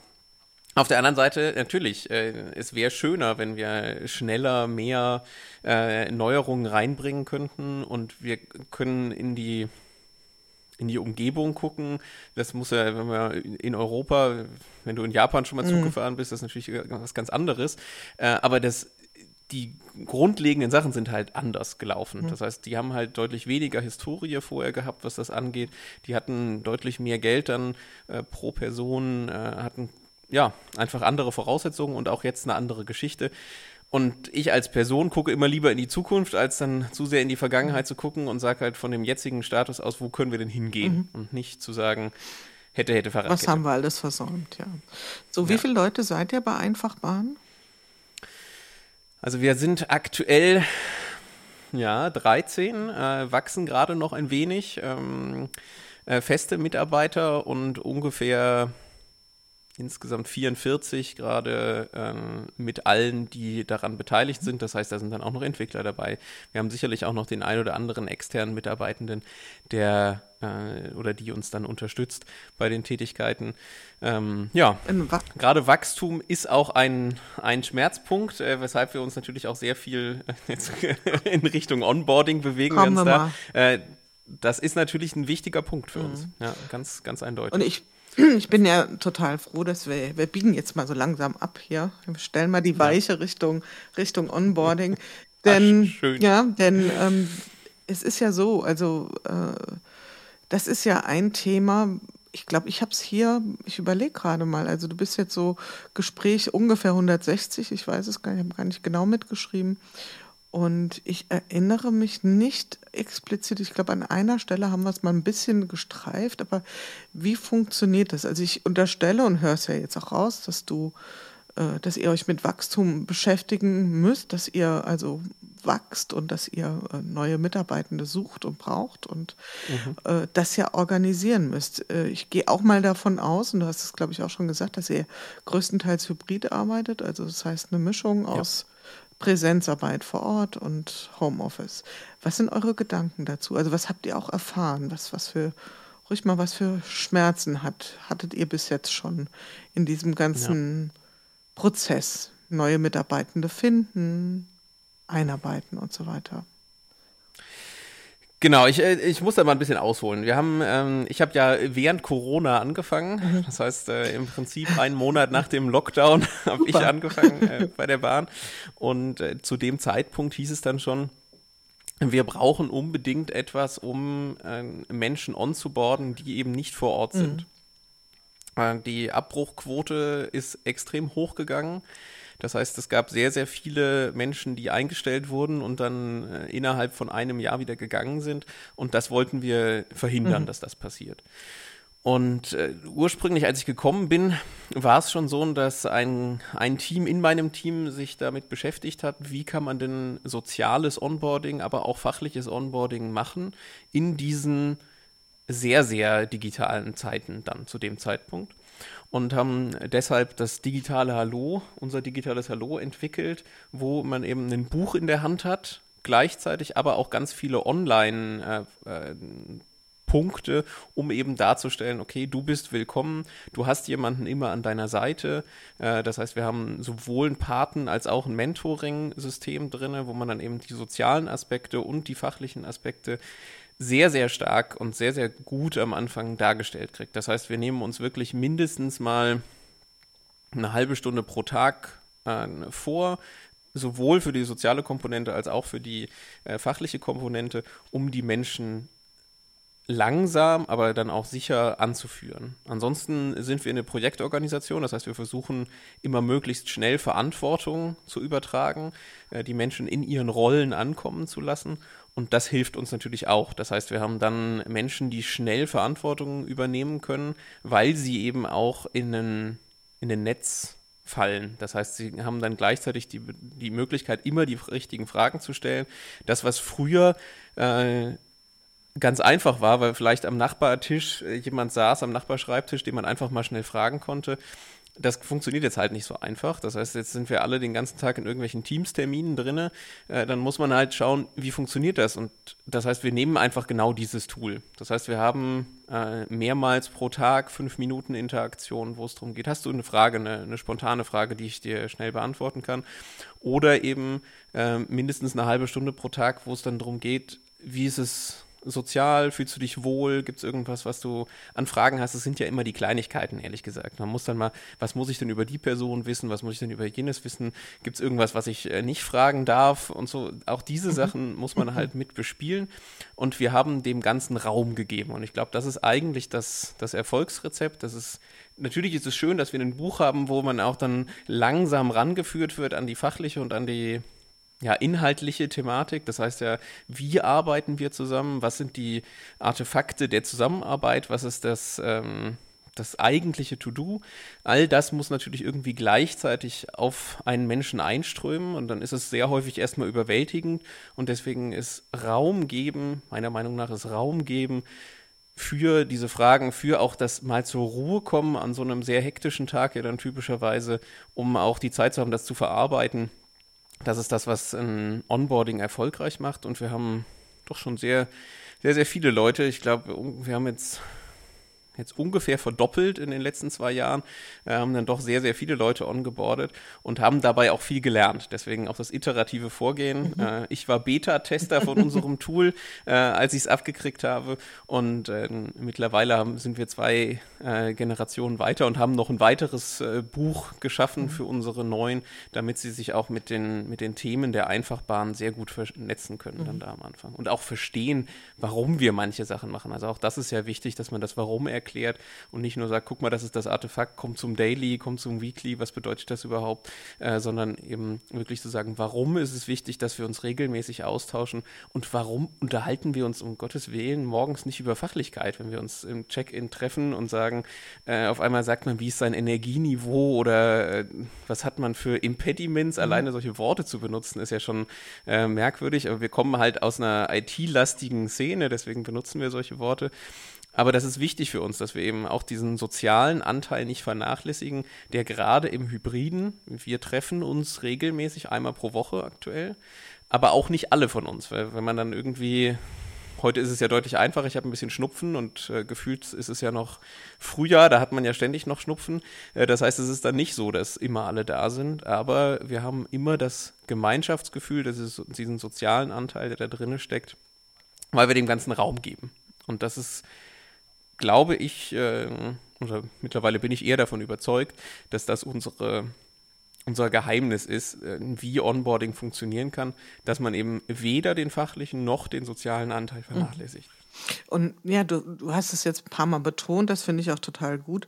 auf der anderen Seite, natürlich, äh, es wäre schöner, wenn wir schneller mehr äh, Neuerungen reinbringen könnten und wir können in die in die Umgebung gucken. Das muss ja, wenn wir in Europa, wenn du in Japan schon mal Zug mhm. gefahren bist, das ist natürlich was ganz anderes. Äh, aber das die grundlegenden Sachen sind halt anders gelaufen. Mhm. Das heißt, die haben halt deutlich weniger Historie vorher gehabt, was das angeht. Die hatten deutlich mehr Geld dann äh, pro Person, äh, hatten ja einfach andere Voraussetzungen und auch jetzt eine andere Geschichte. Und ich als Person gucke immer lieber in die Zukunft, als dann zu sehr in die Vergangenheit zu gucken und sage halt von dem jetzigen Status aus, wo können wir denn hingehen? Mhm. Und nicht zu sagen, hätte, hätte, Fahrradkette. Was haben wir alles versäumt, ja. So, wie ja. viele Leute seid ihr bei Einfachbahn? Also wir sind aktuell, ja, 13, äh, wachsen gerade noch ein wenig. Ähm, äh, feste Mitarbeiter und ungefähr insgesamt 44 gerade ähm, mit allen, die daran beteiligt sind. Das heißt, da sind dann auch noch Entwickler dabei. Wir haben sicherlich auch noch den ein oder anderen externen Mitarbeitenden, der äh, oder die uns dann unterstützt bei den Tätigkeiten. Ähm, ja, gerade Wachstum ist auch ein, ein Schmerzpunkt, äh, weshalb wir uns natürlich auch sehr viel äh, in Richtung Onboarding bewegen. Kommen wir da. Äh, das ist natürlich ein wichtiger Punkt für mhm. uns. Ja, ganz, ganz eindeutig. Und ich ich bin ja total froh, dass wir, wir biegen jetzt mal so langsam ab hier. Wir stellen mal die weiche Richtung, Richtung Onboarding. Denn, Ach, ja, denn ähm, es ist ja so, also äh, das ist ja ein Thema, ich glaube, ich habe es hier, ich überlege gerade mal, also du bist jetzt so Gespräch ungefähr 160, ich weiß es gar nicht, ich habe gar nicht genau mitgeschrieben. Und ich erinnere mich nicht explizit, ich glaube, an einer Stelle haben wir es mal ein bisschen gestreift, aber wie funktioniert das? Also ich unterstelle und höre es ja jetzt auch raus, dass du, äh, dass ihr euch mit Wachstum beschäftigen müsst, dass ihr also wachst und dass ihr äh, neue Mitarbeitende sucht und braucht und mhm. äh, das ja organisieren müsst. Äh, ich gehe auch mal davon aus, und du hast es, glaube ich, auch schon gesagt, dass ihr größtenteils hybrid arbeitet, also das heißt eine Mischung aus Präsenzarbeit vor Ort und Homeoffice. Was sind eure Gedanken dazu? Also was habt ihr auch erfahren? Was, was für, ruhig mal, was für Schmerzen hat, hattet ihr bis jetzt schon in diesem ganzen ja. Prozess? Neue Mitarbeitende finden, einarbeiten und so weiter. Genau, ich, äh, ich muss da mal ein bisschen ausholen. Wir haben, ähm, ich habe ja während Corona angefangen. Mhm. Das heißt, äh, im Prinzip einen Monat nach dem Lockdown habe ich angefangen äh, bei der Bahn. Und äh, zu dem Zeitpunkt hieß es dann schon, wir brauchen unbedingt etwas, um äh, Menschen onzuboarden, die eben nicht vor Ort sind. Mhm. Die Abbruchquote ist extrem hochgegangen. Das heißt, es gab sehr, sehr viele Menschen, die eingestellt wurden und dann äh, innerhalb von einem Jahr wieder gegangen sind. Und das wollten wir verhindern, mhm. dass das passiert. Und äh, ursprünglich, als ich gekommen bin, war es schon so, dass ein, ein Team in meinem Team sich damit beschäftigt hat, wie kann man denn soziales Onboarding, aber auch fachliches Onboarding machen in diesen sehr, sehr digitalen Zeiten dann zu dem Zeitpunkt und haben deshalb das digitale Hallo, unser digitales Hallo entwickelt, wo man eben ein Buch in der Hand hat, gleichzeitig aber auch ganz viele Online- äh, äh, Punkte, um eben darzustellen, okay, du bist willkommen, du hast jemanden immer an deiner Seite. Äh, das heißt, wir haben sowohl ein Paten als auch ein Mentoring-System drin, wo man dann eben die sozialen Aspekte und die fachlichen Aspekte sehr, sehr stark und sehr, sehr gut am Anfang dargestellt kriegt. Das heißt, wir nehmen uns wirklich mindestens mal eine halbe Stunde pro Tag äh, vor, sowohl für die soziale Komponente als auch für die äh, fachliche Komponente, um die Menschen langsam, aber dann auch sicher anzuführen. Ansonsten sind wir eine Projektorganisation, das heißt, wir versuchen immer möglichst schnell Verantwortung zu übertragen, äh, die Menschen in ihren Rollen ankommen zu lassen und das hilft uns natürlich auch. Das heißt, wir haben dann Menschen, die schnell Verantwortung übernehmen können, weil sie eben auch in ein, in ein Netz fallen. Das heißt, sie haben dann gleichzeitig die, die Möglichkeit, immer die richtigen Fragen zu stellen. Das, was früher äh, ganz einfach war, weil vielleicht am Nachbartisch jemand saß, am Nachbarschreibtisch, den man einfach mal schnell fragen konnte, das funktioniert jetzt halt nicht so einfach. Das heißt, jetzt sind wir alle den ganzen Tag in irgendwelchen Teams-Terminen drin. Äh, dann muss man halt schauen, wie funktioniert das. Und das heißt, wir nehmen einfach genau dieses Tool. Das heißt, wir haben äh, mehrmals pro Tag fünf Minuten Interaktion, wo es darum geht, hast du eine Frage, eine, eine, spontane Frage, die ich dir schnell beantworten kann. Oder eben äh, mindestens eine halbe Stunde pro Tag, wo es dann darum geht, wie ist es sozial? Fühlst du dich wohl? Gibt es irgendwas, was du an Fragen hast? Es sind ja immer die Kleinigkeiten, ehrlich gesagt. Man muss dann mal, was muss ich denn über die Person wissen? Was muss ich denn über jenes wissen? Gibt es irgendwas, was ich äh, nicht fragen darf? Und so, auch diese mhm. Sachen muss man halt mit bespielen. Und wir haben dem ganzen Raum gegeben. Und ich glaube, das ist eigentlich das, das Erfolgsrezept. Das ist natürlich ist es schön, dass wir ein Buch haben, wo man auch dann langsam rangeführt wird an die fachliche und an die ja, inhaltliche Thematik. Das heißt ja, wie arbeiten wir zusammen? Was sind die Artefakte der Zusammenarbeit? Was ist das, ähm, das eigentliche To-Do? All das muss natürlich irgendwie gleichzeitig auf einen Menschen einströmen und dann ist es sehr häufig erstmal überwältigend und deswegen ist Raum geben, meiner Meinung nach ist Raum geben, für diese Fragen, für auch das mal zur Ruhe kommen an so einem sehr hektischen Tag, ja dann typischerweise, um auch die Zeit zu haben, das zu verarbeiten. Das ist das, was ein Onboarding erfolgreich macht. Und wir haben doch schon sehr, sehr, sehr viele Leute. Ich glaube, wir haben jetzt jetzt ungefähr verdoppelt in den letzten zwei Jahren. Haben dann doch sehr, sehr viele Leute ongeboardet und haben dabei auch viel gelernt. Deswegen auch das iterative Vorgehen. Mhm. Äh, ich war Beta-Tester von unserem Tool, äh, als ich es abgekriegt habe. Und äh, mittlerweile haben, sind wir zwei äh, Generationen weiter und haben noch ein weiteres äh, Buch geschaffen mhm. für unsere Neuen, damit sie sich auch mit den, mit den Themen der Einfachbahn sehr gut vernetzen können mhm. dann da am Anfang. Und auch verstehen, warum wir manche Sachen machen. Also auch das ist ja wichtig, dass man das Warum erklärt erklärt und nicht nur sagt, guck mal, das ist das Artefakt, kommt zum Daily, kommt zum Weekly, was bedeutet das überhaupt, äh, sondern eben wirklich zu sagen, warum ist es wichtig, dass wir uns regelmäßig austauschen und warum unterhalten wir uns um Gottes Willen morgens nicht über Fachlichkeit, wenn wir uns im Check-in treffen und sagen, äh, auf einmal sagt man, wie ist sein Energieniveau oder äh, was hat man für Impediments, mhm. alleine solche Worte zu benutzen, ist ja schon äh, merkwürdig, aber wir kommen halt aus einer IT-lastigen Szene, deswegen benutzen wir solche Worte aber das ist wichtig für uns, dass wir eben auch diesen sozialen Anteil nicht vernachlässigen, der gerade im Hybriden, wir treffen uns regelmäßig einmal pro Woche aktuell, aber auch nicht alle von uns, weil wenn man dann irgendwie Heute ist es ja deutlich einfacher. Ich habe ein bisschen Schnupfen und äh, gefühlt ist es ja noch Frühjahr, da hat man ja ständig noch Schnupfen. Äh, das heißt, es ist dann nicht so, dass immer alle da sind, aber wir haben immer das Gemeinschaftsgefühl, das ist diesen sozialen Anteil, der da drin steckt, weil wir dem ganzen Raum geben. Und das ist glaube ich, äh, oder mittlerweile bin ich eher davon überzeugt, dass das unsere, unser Geheimnis ist, äh, wie Onboarding funktionieren kann, dass man eben weder den fachlichen noch den sozialen Anteil vernachlässigt. Und ja, du, du hast es jetzt ein paar Mal betont, das finde ich auch total gut.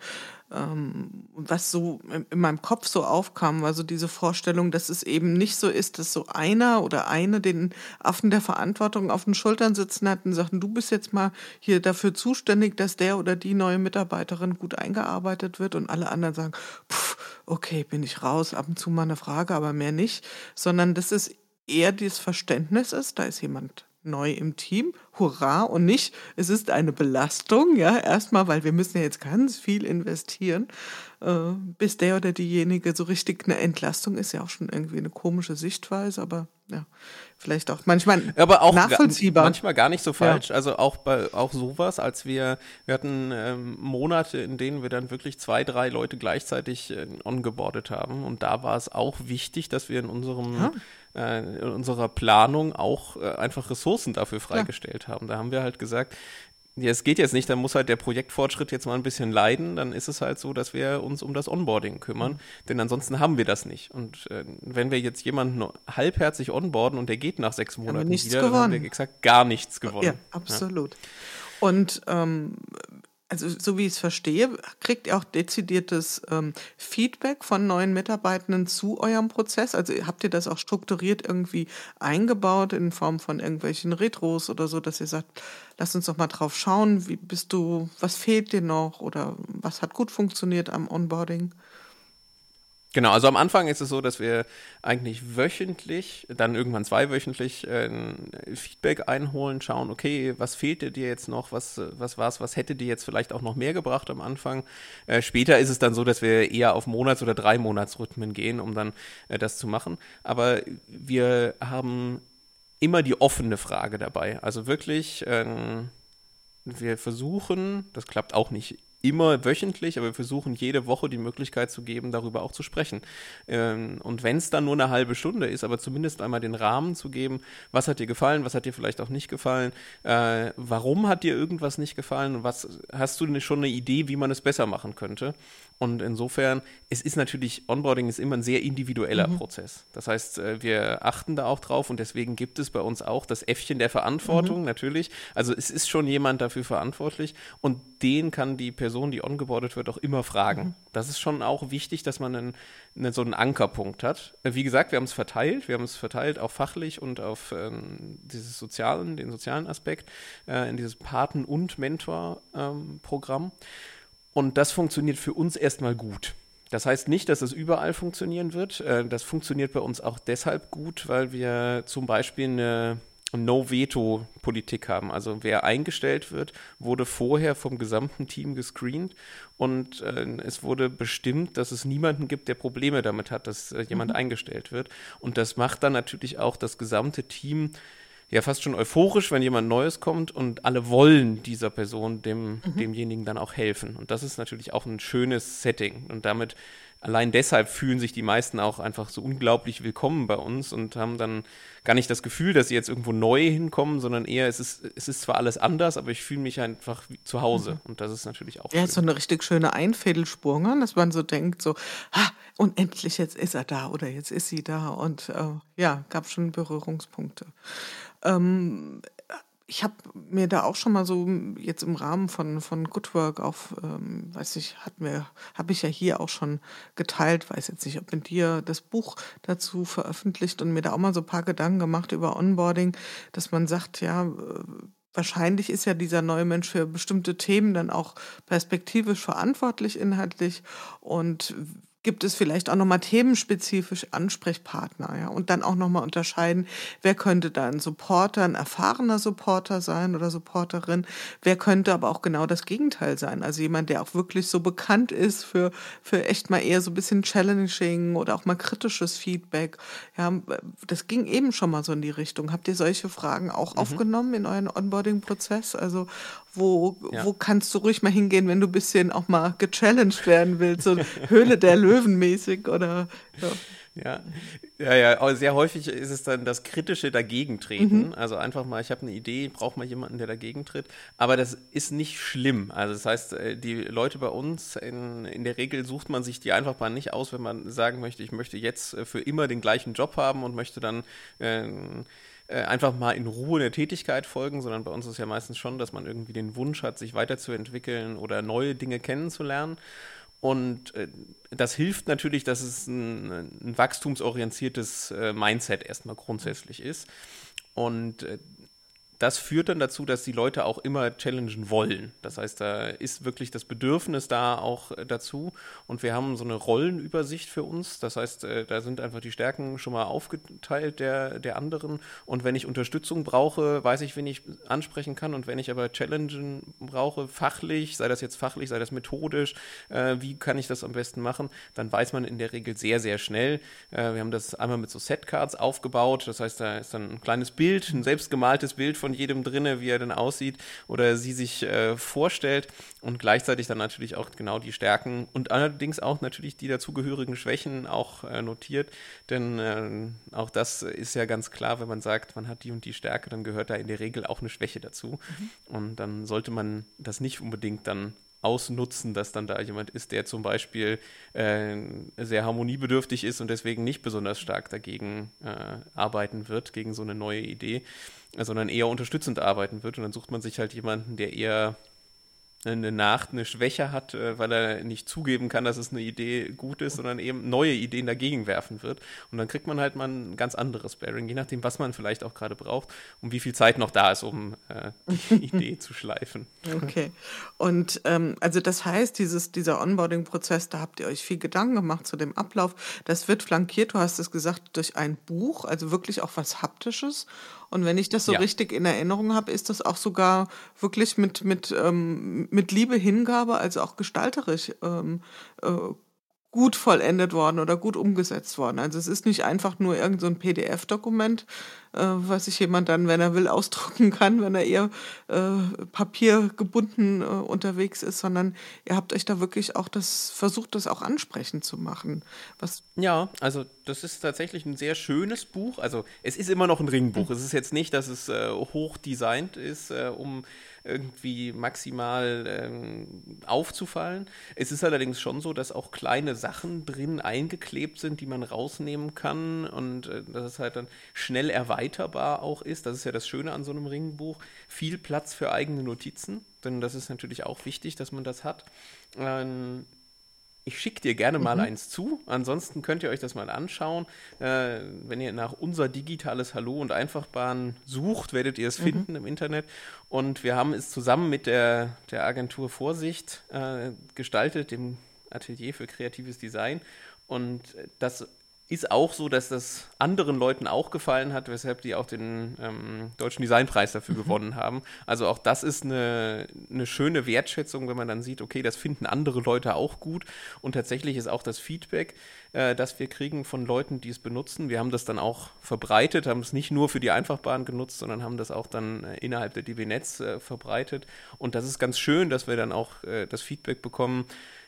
Ähm, was so in meinem Kopf so aufkam, war so diese Vorstellung, dass es eben nicht so ist, dass so einer oder eine den Affen der Verantwortung auf den Schultern sitzen hat und sagen, du bist jetzt mal hier dafür zuständig, dass der oder die neue Mitarbeiterin gut eingearbeitet wird und alle anderen sagen, pff, okay, bin ich raus, ab und zu mal eine Frage, aber mehr nicht, sondern dass es eher dieses Verständnis ist, da ist jemand neu im Team, hurra, und nicht, es ist eine Belastung, ja, erstmal, weil wir müssen ja jetzt ganz viel investieren, äh, bis der oder diejenige so richtig eine Entlastung ist, ja auch schon irgendwie eine komische Sichtweise, aber ja, vielleicht auch manchmal aber auch nachvollziehbar. manchmal gar nicht so falsch. Ja. Also auch bei auch sowas, als wir, wir hatten ähm, Monate, in denen wir dann wirklich zwei, drei Leute gleichzeitig äh, ongeboardet haben. Und da war es auch wichtig, dass wir in unserem ja äh, in unserer Planung auch äh, einfach Ressourcen dafür freigestellt ja. haben. Da haben wir halt gesagt, ja, es geht jetzt nicht, dann muss halt der Projektfortschritt jetzt mal ein bisschen leiden. Dann ist es halt so, dass wir uns um das Onboarding kümmern, mhm. denn ansonsten haben wir das nicht. Und äh, wenn wir jetzt jemanden halbherzig onboarden und der geht nach sechs Monaten wieder, gewonnen. dann haben wir gesagt, gar nichts gewonnen. Ja, absolut. Ja. Und ähm, also so wie ich es verstehe, kriegt ihr auch dezidiertes ähm, Feedback von neuen Mitarbeitenden zu eurem Prozess? Also habt ihr das auch strukturiert irgendwie eingebaut in Form von irgendwelchen Retros oder so, dass ihr sagt, lass uns doch mal drauf schauen, wie bist du, was fehlt dir noch oder was hat gut funktioniert am Onboarding? Genau, also am Anfang ist es so, dass wir eigentlich wöchentlich, dann irgendwann zweiwöchentlich äh, Feedback einholen, schauen, okay, was fehlte dir jetzt noch, was, was war es, was hätte dir jetzt vielleicht auch noch mehr gebracht am Anfang. Äh, später ist es dann so, dass wir eher auf Monats- oder Drei-Monats-Rhythmen gehen, um dann äh, das zu machen. Aber wir haben immer die offene Frage dabei. Also wirklich, ähm, wir versuchen, das klappt auch nicht immer wöchentlich, aber wir versuchen jede Woche die Möglichkeit zu geben, darüber auch zu sprechen. Ähm, und wenn es dann nur eine halbe Stunde ist, aber zumindest einmal den Rahmen zu geben, was hat dir gefallen, was hat dir vielleicht auch nicht gefallen, äh, warum hat dir irgendwas nicht gefallen und was hast du schon eine Idee, wie man es besser machen könnte. Und insofern, es ist natürlich, Onboarding ist immer ein sehr individueller mhm. Prozess. Das heißt, äh, wir achten da auch drauf und deswegen gibt es bei uns auch das Äffchen der Verantwortung, mhm. natürlich. Also es ist schon jemand dafür verantwortlich und den kann die Person, die ongeboardet wird, auch immer fragen. Mhm. Das ist schon auch wichtig, dass man einen, einen, so einen Ankerpunkt hat. Äh, wie gesagt, wir haben es verteilt. Wir haben es verteilt auf fachlich und auf ähm, dieses sozialen, den sozialen Aspekt äh, in dieses Paten- und Mentor-Programm. Ähm, und das funktioniert für uns erstmal gut. Das heißt nicht, dass es überall funktionieren wird. Äh, das funktioniert bei uns auch deshalb gut, weil wir zum Beispiel eine No-Veto-Politik haben. Also wer eingestellt wird, wurde vorher vom gesamten Team gescreent und äh, es wurde bestimmt, dass es niemanden gibt, der Probleme damit hat, dass äh, jemand mhm. eingestellt wird. Und das macht dann natürlich auch das gesamte Team ja fast schon euphorisch, wenn jemand Neues kommt und alle wollen dieser Person, dem, mhm. demjenigen dann auch helfen. Und das ist natürlich auch ein schönes Setting. Und damit, allein deshalb fühlen sich die meisten auch einfach so unglaublich willkommen bei uns und haben dann gar nicht das Gefühl, dass sie jetzt irgendwo neu hinkommen, sondern eher, es ist, es ist zwar alles anders, aber ich fühle mich einfach zu Hause. Mhm. Und das ist natürlich auch Ja, schön. so eine richtig schöne Einfädelspur, ne? dass man so denkt, so, ah, und endlich jetzt ist er da oder jetzt ist sie da. Und äh, ja, gab schon Berührungspunkte. Ähm, ich habe mir da auch schon mal so jetzt im Rahmen von, von Good Work auf, ähm, weiß ich, hat mir, habe ich ja hier auch schon geteilt, weiß jetzt nicht, ob mit dir das Buch dazu veröffentlicht und mir da auch mal so ein paar Gedanken gemacht über Onboarding, dass man sagt, ja, äh, wahrscheinlich ist ja dieser neue Mensch für bestimmte Themen dann auch perspektivisch verantwortlich inhaltlich und gibt es vielleicht auch nochmal themenspezifisch Ansprechpartner, ja, und dann auch nochmal unterscheiden, wer könnte da ein Supporter, ein erfahrener Supporter sein oder Supporterin, wer könnte aber auch genau das Gegenteil sein, also jemand, der auch wirklich so bekannt ist für, für echt mal eher so ein bisschen challenging oder auch mal kritisches Feedback, ja, das ging eben schon mal so in die Richtung. Habt ihr solche Fragen auch mhm. aufgenommen in euren Onboarding-Prozess? Also, wo, ja. wo kannst du ruhig mal hingehen, wenn du ein bisschen auch mal gechallenged werden willst, so Höhle der Löwen Löwenmäßig oder ja. Ja, ja, ja, aber sehr häufig ist es dann das kritische Dagegentreten. Mhm. Also einfach mal, ich habe eine Idee, brauche mal jemanden, der dagegen tritt. Aber das ist nicht schlimm. Also das heißt, äh, die Leute bei uns, in, in der Regel sucht man sich die einfach mal nicht aus, wenn man sagen möchte, ich möchte jetzt äh, für immer den gleichen Job haben und möchte dann äh, äh, einfach mal in Ruhe der Tätigkeit folgen, sondern bei uns ist ja meistens schon, dass man irgendwie den Wunsch hat, sich weiterzuentwickeln oder neue Dinge kennenzulernen. Und äh, das hilft natürlich, dass es ein, ein wachstumsorientiertes äh, Mindset erstmal grundsätzlich ist. Und das führt dann dazu, dass die Leute auch immer challengen wollen. Das heißt, da ist wirklich das Bedürfnis da auch äh, dazu. Und wir haben so eine Rollenübersicht für uns. Das heißt, äh, da sind einfach die Stärken schon mal aufgeteilt der, der anderen. Und wenn ich Unterstützung brauche, weiß ich, wen ich ansprechen kann. Und wenn ich aber Challengen brauche, fachlich, sei das jetzt fachlich, sei das methodisch, äh, wie kann ich das am besten machen, dann weiß man in der Regel sehr, sehr schnell. Äh, wir haben das einmal mit so Setcards aufgebaut. Das heißt, da ist dann ein kleines Bild, ein selbstgemaltes Bild von von jedem drinne, wie er denn aussieht oder sie sich äh, vorstellt. Und gleichzeitig dann natürlich auch genau die Stärken und allerdings auch natürlich die dazugehörigen Schwächen auch äh, notiert, denn äh, auch das ist ja ganz klar, wenn man sagt, man hat die und die Stärke, dann gehört da in der Regel auch eine Schwäche dazu. Mhm. und dann sollte man das nicht unbedingt dann ausnutzen, dass dann da jemand ist, der zum Beispiel äh, sehr harmoniebedürftig ist und deswegen nicht besonders stark dagegen äh, arbeiten wird, gegen so eine neue Idee, sondern eher unterstützend arbeiten wird. Und dann sucht man sich halt jemanden, der eher eine Nacht, eine Schwäche hat, äh, weil er nicht zugeben kann, dass es eine Idee gut ist, sondern eben neue Ideen dagegen werfen wird. Und dann kriegt man halt mal ein ganz anderes Bearing, je nachdem, was man vielleicht auch gerade braucht und wie viel Zeit noch da ist, um äh, die Idee zu schleifen. Okay. Und ähm, also das heißt, dieses, dieser Onboarding-Prozess, da habt ihr euch viel Gedanken gemacht zu dem Ablauf. Das wird flankiert, du hast es gesagt, durch ein Buch, also wirklich auch was Haptisches. Und wenn ich das so ja. richtig in Erinnerung habe, ist das auch sogar wirklich mit, mit, ähm, mit Liebe, Hingabe, also auch gestalterisch ähm, äh, gut vollendet worden oder gut umgesetzt worden. Also es ist nicht einfach nur irgendein so PDF-Dokument, äh, was sich jemand dann, wenn er will, ausdrucken kann, wenn er eher äh, papiergebunden äh, unterwegs ist, sondern ihr habt euch da wirklich auch das versucht, das auch ansprechend zu machen. Was ja, also das ist tatsächlich ein sehr schönes Buch. Also es ist immer noch ein Ringbuch. Mhm. Es ist jetzt nicht, dass es äh, hoch designt ist, äh, um irgendwie maximal ähm, aufzufallen. Es ist allerdings schon so, dass auch kleine Sachen drin eingeklebt sind, die man rausnehmen kann und äh, dass es halt dann schnell erweiterbar auch ist. Das ist ja das Schöne an so einem Ringbuch. Viel Platz für eigene Notizen, denn das ist natürlich auch wichtig, dass man das hat. Ähm, ich schicke dir gerne mal mhm. eins zu. Ansonsten könnt ihr euch das mal anschauen. Äh, wenn ihr nach unser digitales Hallo und Einfachbahn sucht, werdet ihr es mhm. finden im Internet. Und wir haben es zusammen mit der, der Agentur Vorsicht äh, gestaltet, dem Atelier für kreatives Design. Und das ist auch so, dass das anderen Leuten auch gefallen hat, weshalb die auch den ähm, Deutschen Designpreis dafür mhm. gewonnen haben. Also auch das ist eine, eine schöne Wertschätzung, wenn man dann sieht, okay, das finden andere Leute auch gut. Und tatsächlich ist auch das Feedback, äh, das wir kriegen von Leuten, die es benutzen. Wir haben das dann auch verbreitet, haben es nicht nur für die Einfachbahn genutzt, sondern haben das auch dann äh, innerhalb der DB Netz äh, verbreitet. Und das ist ganz schön, dass wir dann auch äh, das Feedback bekommen,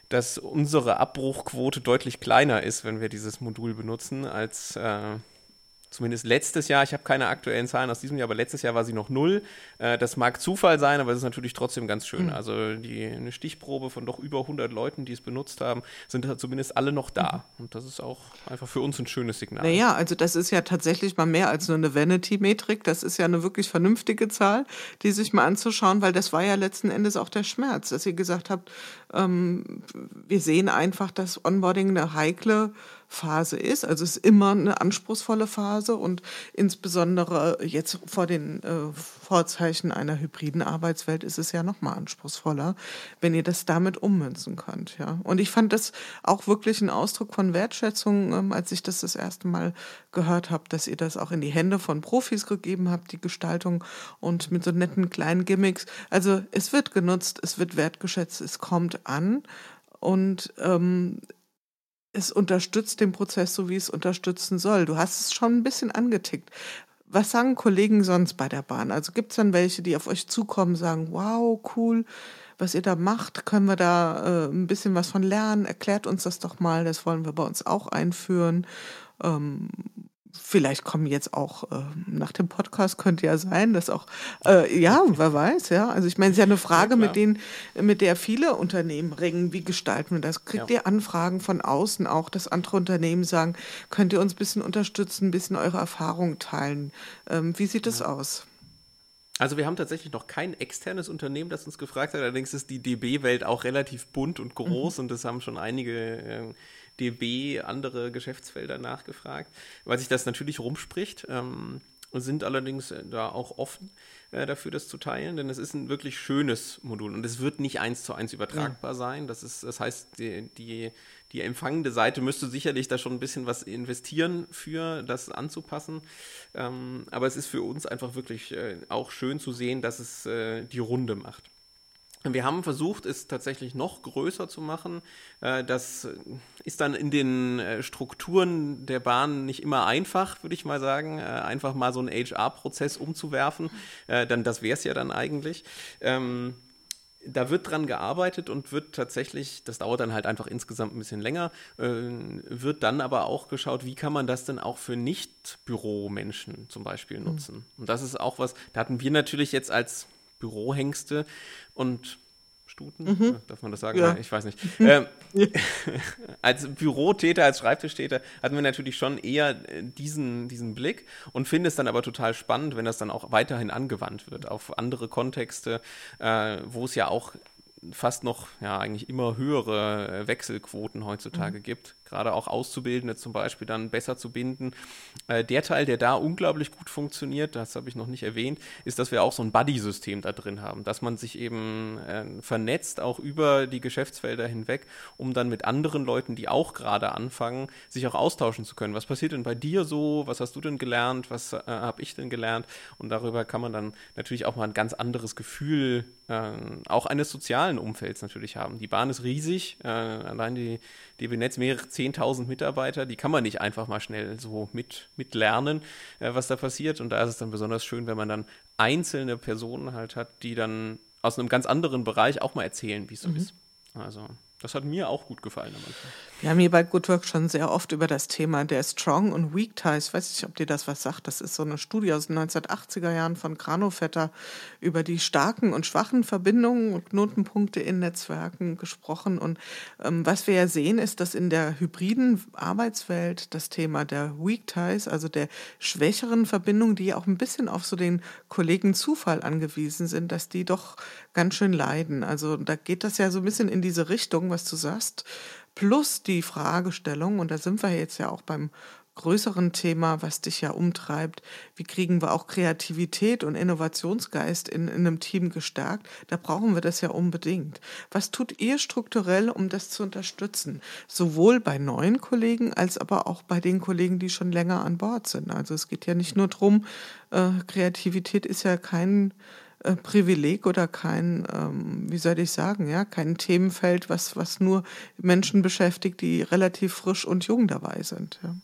dass unsere Abbruchquote deutlich kleiner ist, wenn wir dieses Modul benutzen, als äh, zumindest letztes Jahr, ich habe keine aktuellen Zahlen aus diesem Jahr, aber letztes Jahr war sie noch null. Äh, das mag Zufall sein, aber es ist natürlich trotzdem ganz schön. Mhm. Also die, eine Stichprobe von doch über 100 Leuten, die es benutzt haben, sind halt zumindest alle noch da. Mhm. Und das ist auch einfach für uns ein schönes Signal. Naja, also das ist ja tatsächlich mal mehr als nur eine Vanity-Metrik. Das ist ja eine wirklich vernünftige Zahl, die sich mal anzuschauen, weil das war ja letzten Endes auch der Schmerz, dass ihr gesagt habt, ähm, wir sehen einfach, dass Onboarding eine heikle Phase ist. Also es ist immer eine anspruchsvolle Phase und insbesondere jetzt vor den äh, Vorzeichen einer hybriden Arbeitswelt ist es ja noch mal anspruchsvoller, wenn ihr das damit ummünzen könnt. Ja. Und ich fand das auch wirklich ein Ausdruck von Wertschätzung, ähm, als ich das das erste Mal gehört habe, dass ihr das auch in die Hände von Profis gegeben habt, die Gestaltung und mit so netten kleinen Gimmicks. Also es wird genutzt, es wird wertgeschätzt, es kommt an. Und ähm, es unterstützt den Prozess so, wie es unterstützen soll. Du hast es schon ein bisschen angetickt. Was sagen Kollegen sonst bei der Bahn? Also gibt es dann welche, die auf euch zukommen, sagen, wow, cool, was ihr da macht, können wir da äh, ein bisschen was von lernen? Erklärt uns das doch mal, das wollen wir bei uns auch einführen. Ähm, vielleicht kommen jetzt auch äh, nach dem Podcast könnte ja sein, dass auch äh, ja, wer weiß, ja. Also ich meine, es ist ja eine Frage, ja, mit denen, mit der viele Unternehmen ringen. Wie gestalten wir das? Kriegt ja. ihr Anfragen von außen auch, dass andere Unternehmen sagen, könnt ihr uns ein bisschen unterstützen, ein bisschen eure Erfahrungen teilen? Ähm, wie sieht es ja. aus? Also wir haben tatsächlich noch kein externes Unternehmen, das uns gefragt hat. Allerdings ist die DB-Welt auch relativ bunt und groß mhm. und es haben schon einige äh, DB andere Geschäftsfelder nachgefragt, weil sich das natürlich rumspricht. Ähm, sind allerdings äh, da auch offen äh, dafür, das zu teilen, denn es ist ein wirklich schönes Modul und es wird nicht eins zu eins übertragbar ja. sein. Das ist, das heißt, die, die, die, empfangende Seite müsste sicherlich da schon ein bisschen was investieren, für das anzupassen. Ähm, aber es ist für uns einfach wirklich äh, auch schön zu sehen, dass es äh, die Runde macht. Wir haben versucht, es tatsächlich noch größer zu machen. Äh, das ist dann in den äh, Strukturen der Bahn nicht immer einfach, würde ich mal sagen, äh, einfach mal so einen HR-Prozess umzuwerfen. Dann, das wäre es ja dann eigentlich. Ähm, da wird dran gearbeitet und wird tatsächlich, das dauert dann halt einfach insgesamt ein bisschen länger, wird dann aber auch geschaut, wie kann man das denn auch für Nicht-Büromenschen zum Beispiel nutzen. Mhm. Und das ist auch was, da hatten wir natürlich jetzt als Bürohengste und Stuten, mhm. darf man das sagen? Ja. Ich weiß nicht. Ähm, als Bürotäter, als Schreibtischtäter hatten wir natürlich schon eher äh, diesen, diesen Blick und finde es dann aber total spannend, wenn das dann auch weiterhin angewandt wird auf andere Kontexte, äh, wo es ja auch fast noch ja eigentlich immer höhere äh, Wechselquoten heutzutage mhm. gibt. Gerade auch Auszubildende zum Beispiel dann besser zu binden. Äh, der Teil, der da unglaublich gut funktioniert, das habe ich noch nicht erwähnt, ist, dass wir auch so ein Buddy-System da drin haben, dass man sich eben äh, vernetzt, auch über die Geschäftsfelder hinweg, um dann mit anderen Leuten, die auch gerade anfangen, sich auch austauschen zu können. Was passiert denn bei dir so? Was hast du denn gelernt? Was äh, habe ich denn gelernt? Und darüber kann man dann natürlich auch mal ein ganz anderes Gefühl äh, auch eines sozialen Umfelds natürlich haben. Die Bahn ist riesig, äh, allein die DB Netz mehrere 10.000 Mitarbeiter, die kann man nicht einfach mal schnell so mit, mit lernen, äh, was da passiert. Und da ist es dann besonders schön, wenn man dann einzelne Personen halt hat, die dann aus einem ganz anderen Bereich auch mal erzählen, wie es so mhm. ist. Also das hat mir auch gut gefallen am. Wir haben hier bei Good Work schon sehr oft über das Thema der Strong und Weak Ties, weiß nicht, ob dir das was sagt. Das ist so eine Studie aus den 1980er Jahren von Granovetter über die starken und schwachen Verbindungen und Knotenpunkte in Netzwerken gesprochen. Und ähm, was wir ja sehen, ist, dass in der hybriden Arbeitswelt das Thema der Weak Ties, also der schwächeren Verbindungen, die ja auch ein bisschen auf so den Kollegen Zufall angewiesen sind, dass die doch ganz schön leiden. Also da geht das ja so ein bisschen in diese Richtung, was du sagst, plus die Fragestellung, und da sind wir jetzt ja auch beim größeren Thema, was dich ja umtreibt, wie kriegen wir auch Kreativität und Innovationsgeist in, in einem Team gestärkt, da brauchen wir das ja unbedingt. Was tut ihr strukturell, um das zu unterstützen? Sowohl bei neuen Kollegen als aber auch bei den Kollegen, die schon länger an Bord sind. Also es geht ja nicht nur darum, äh, Kreativität ist ja kein äh, Privileg oder kein, ähm, wie soll ich sagen, ja, kein Themenfeld, was, was nur Menschen beschäftigt, die relativ frisch und jung dabei sind. Ja.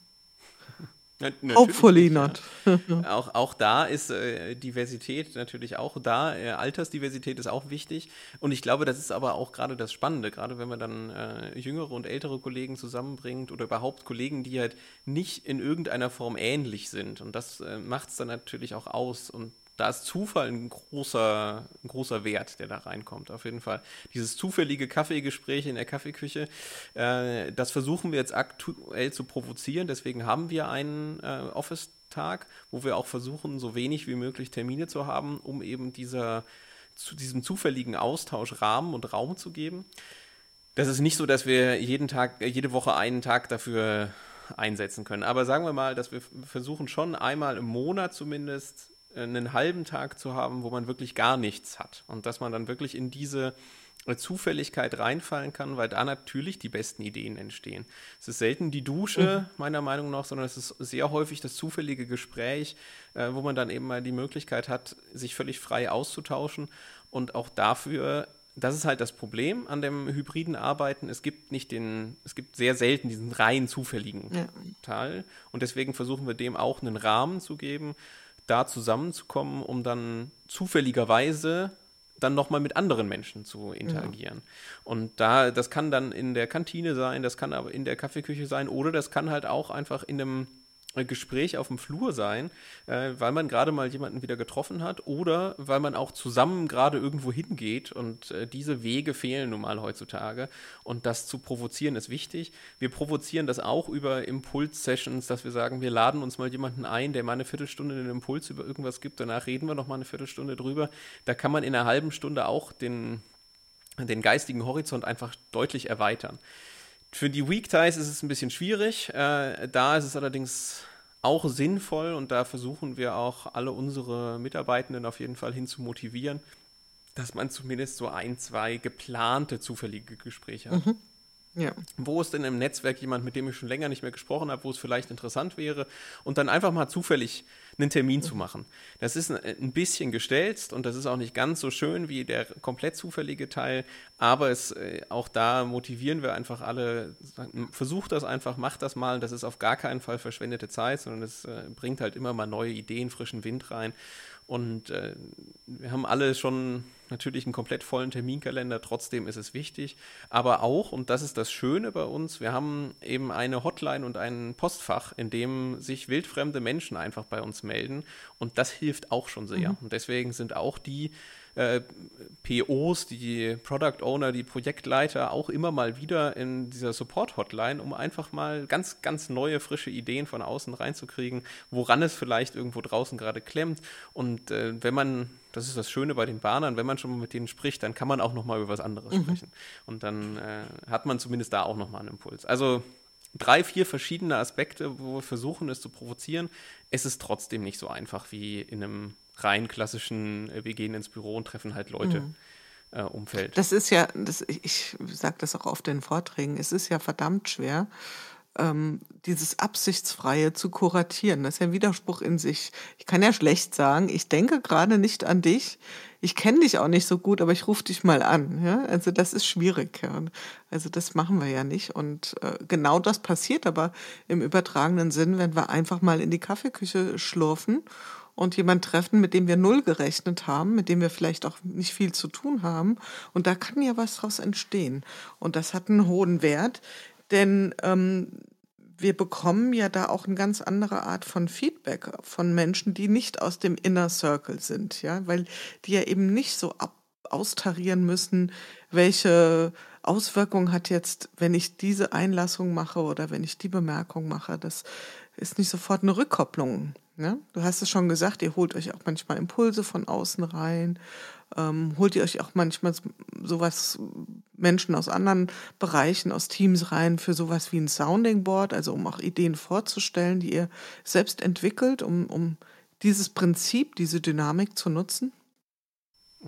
Na, Hopefully not. auch, auch da ist äh, Diversität natürlich auch da. Äh, Altersdiversität ist auch wichtig. Und ich glaube, das ist aber auch gerade das Spannende, gerade wenn man dann äh, jüngere und ältere Kollegen zusammenbringt oder überhaupt Kollegen, die halt nicht in irgendeiner Form ähnlich sind. Und das äh, macht es dann natürlich auch aus. Und da ist Zufall ein großer, ein großer Wert, der da reinkommt, auf jeden Fall. Dieses zufällige Kaffeegespräch in der Kaffeeküche, äh, das versuchen wir jetzt aktuell zu provozieren. Deswegen haben wir einen äh, Office-Tag, wo wir auch versuchen, so wenig wie möglich Termine zu haben, um eben dieser, zu diesem zufälligen Austausch Rahmen und Raum zu geben. Das ist nicht so, dass wir jeden Tag, jede Woche einen Tag dafür einsetzen können. Aber sagen wir mal, dass wir versuchen schon einmal im Monat zumindest einen halben Tag zu haben, wo man wirklich gar nichts hat und dass man dann wirklich in diese äh, Zufälligkeit reinfallen kann, weil da natürlich die besten Ideen entstehen. Es ist selten die Dusche, mhm. meiner Meinung nach, sondern es ist sehr häufig das zufällige Gespräch, äh, wo man dann eben mal die Möglichkeit hat, sich völlig frei auszutauschen. Und auch dafür, das ist halt das Problem an dem hybriden Arbeiten. Es gibt nicht den, es gibt sehr selten diesen rein zufälligen ja. Teil. Und deswegen versuchen wir dem auch einen Rahmen zu geben, da zusammenzukommen, um dann zufälligerweise dann nochmal mit anderen Menschen zu interagieren. Ja. Und da, das kann dann in der Kantine sein, das kann aber in der Kaffeeküche sein oder das kann halt auch einfach in einem Gespräch auf dem Flur sein, äh, weil man gerade mal jemanden wieder getroffen hat oder weil man auch zusammen gerade irgendwo hingeht und äh, diese Wege fehlen nun mal heutzutage und das zu provozieren ist wichtig. Wir provozieren das auch über Impuls-Sessions, dass wir sagen, wir laden uns mal jemanden ein, der mal eine Viertelstunde einen Impuls über irgendwas gibt, danach reden wir noch mal eine Viertelstunde drüber. Da kann man in einer halben Stunde auch den, den geistigen Horizont einfach deutlich erweitern. Für die Weak Ties ist es ein bisschen schwierig. Äh, da ist es allerdings auch sinnvoll und da versuchen wir auch alle unsere Mitarbeitenden auf jeden Fall hin zu motivieren, dass man zumindest so ein, zwei geplante zufällige Gespräche hat. Mhm. Ja. Wo ist denn im Netzwerk jemand, mit dem ich schon länger nicht mehr gesprochen habe, wo es vielleicht interessant wäre und dann einfach mal zufällig einen Termin zu machen. Das ist ein bisschen gestelzt und das ist auch nicht ganz so schön wie der komplett zufällige Teil, aber es, äh, auch da motivieren wir einfach alle, versucht das einfach, macht das mal. Das ist auf gar keinen Fall verschwendete Zeit, sondern es äh, bringt halt immer mal neue Ideen, frischen Wind rein. Und äh, wir haben alle schon natürlich einen komplett vollen Terminkalender, trotzdem ist es wichtig. Aber auch, und das ist das Schöne bei uns, wir haben eben eine Hotline und ein Postfach, in dem sich wildfremde Menschen einfach bei uns melden. Und das hilft auch schon sehr. Mhm. Und deswegen sind auch die äh, POs, die Product Owner, die Projektleiter auch immer mal wieder in dieser Support-Hotline, um einfach mal ganz, ganz neue, frische Ideen von außen reinzukriegen, woran es vielleicht irgendwo draußen gerade klemmt. Und äh, wenn man, das ist das Schöne bei den Bahnern, wenn man schon mal mit denen spricht, dann kann man auch noch mal über was anderes mhm. sprechen. Und dann äh, hat man zumindest da auch noch mal einen Impuls. Also drei, vier verschiedene Aspekte, wo wir versuchen, es zu provozieren. Es ist trotzdem nicht so einfach wie in einem rein klassischen, äh, wir gehen ins Büro und treffen halt Leute. Mhm. Äh, Umfeld. Das ist ja, das, ich sage das auch oft in Vorträgen, es ist ja verdammt schwer, ähm, dieses Absichtsfreie zu kuratieren. Das ist ja ein Widerspruch in sich. Ich kann ja schlecht sagen, ich denke gerade nicht an dich, ich kenne dich auch nicht so gut, aber ich rufe dich mal an. Ja? Also das ist schwierig. Ja? Also das machen wir ja nicht. Und äh, genau das passiert aber im übertragenen Sinn, wenn wir einfach mal in die Kaffeeküche schlurfen und jemand treffen, mit dem wir null gerechnet haben, mit dem wir vielleicht auch nicht viel zu tun haben. Und da kann ja was draus entstehen. Und das hat einen hohen Wert, denn ähm, wir bekommen ja da auch eine ganz andere Art von Feedback von Menschen, die nicht aus dem Inner Circle sind, ja, weil die ja eben nicht so ab austarieren müssen, welche Auswirkungen hat jetzt, wenn ich diese Einlassung mache oder wenn ich die Bemerkung mache. Das ist nicht sofort eine Rückkopplung. Ne? Du hast es schon gesagt, ihr holt euch auch manchmal Impulse von außen rein ähm, holt ihr euch auch manchmal sowas, Menschen aus anderen Bereichen, aus Teams rein für sowas wie ein Sounding Board, also um auch Ideen vorzustellen, die ihr selbst entwickelt, um, um dieses Prinzip, diese Dynamik zu nutzen?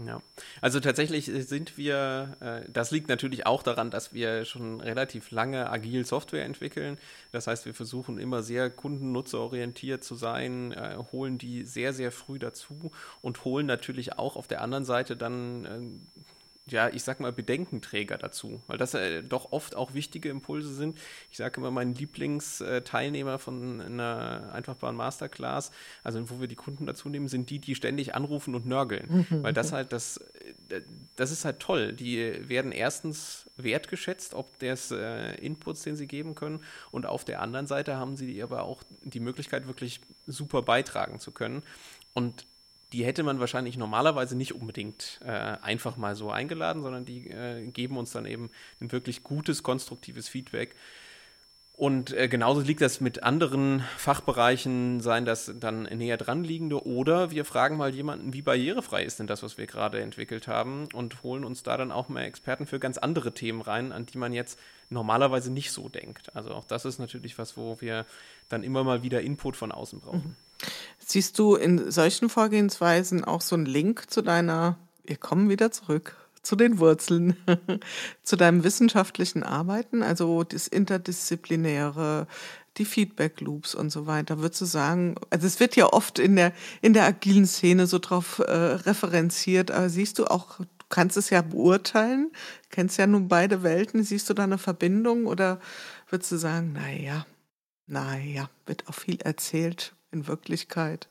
Ja, also tatsächlich sind wir, äh, das liegt natürlich auch daran, dass wir schon relativ lange agil Software entwickeln. Das heißt, wir versuchen immer sehr kundennutzerorientiert zu sein, äh, holen die sehr, sehr früh dazu und holen natürlich auch auf der anderen Seite dann äh, ja, ich sag mal, Bedenkenträger dazu, weil das äh, doch oft auch wichtige Impulse sind. Ich sage immer, mein Lieblingsteilnehmer von einer einfachbaren Masterclass, also wo wir die Kunden dazu nehmen, sind die, die ständig anrufen und nörgeln, mhm. weil das halt, das, äh, das ist halt toll. Die werden erstens wertgeschätzt, ob des äh, Inputs, den sie geben können, und auf der anderen Seite haben sie aber auch die Möglichkeit, wirklich super beitragen zu können. Und die hätte man wahrscheinlich normalerweise nicht unbedingt äh, einfach mal so eingeladen, sondern die äh, geben uns dann eben ein wirklich gutes, konstruktives Feedback. Und äh, genauso liegt das mit anderen Fachbereichen, seien das dann näher dran liegende, oder wir fragen mal jemanden, wie barrierefrei ist denn das, was wir gerade entwickelt haben, und holen uns da dann auch mal Experten für ganz andere Themen rein, an die man jetzt normalerweise nicht so denkt. Also auch das ist natürlich was, wo wir dann immer mal wieder Input von außen brauchen. Mhm. Siehst du in solchen Vorgehensweisen auch so einen Link zu deiner, wir kommen wieder zurück, zu den Wurzeln, zu deinem wissenschaftlichen Arbeiten, also das Interdisziplinäre, die Feedback Loops und so weiter. Würdest du sagen, also es wird ja oft in der, in der agilen Szene so drauf äh, referenziert, aber siehst du auch, du kannst es ja beurteilen, kennst ja nun beide Welten, siehst du da eine Verbindung oder würdest du sagen, naja, naja, wird auch viel erzählt, in Wirklichkeit?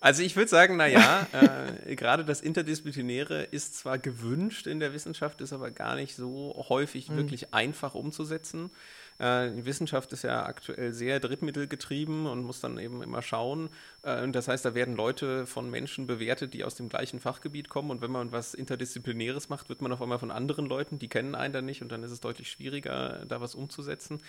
Also ich würde sagen, naja, äh, gerade das Interdisziplinäre ist zwar gewünscht in der Wissenschaft, ist aber gar nicht so häufig mhm. wirklich einfach umzusetzen. Äh, die Wissenschaft ist ja aktuell sehr drittmittelgetrieben und muss dann eben immer schauen. Äh, das heißt, da werden Leute von Menschen bewertet, die aus dem gleichen Fachgebiet kommen. Und wenn man was Interdisziplinäres macht, wird man auf einmal von anderen Leuten, die kennen einen dann nicht und dann ist es deutlich schwieriger, da was umzusetzen.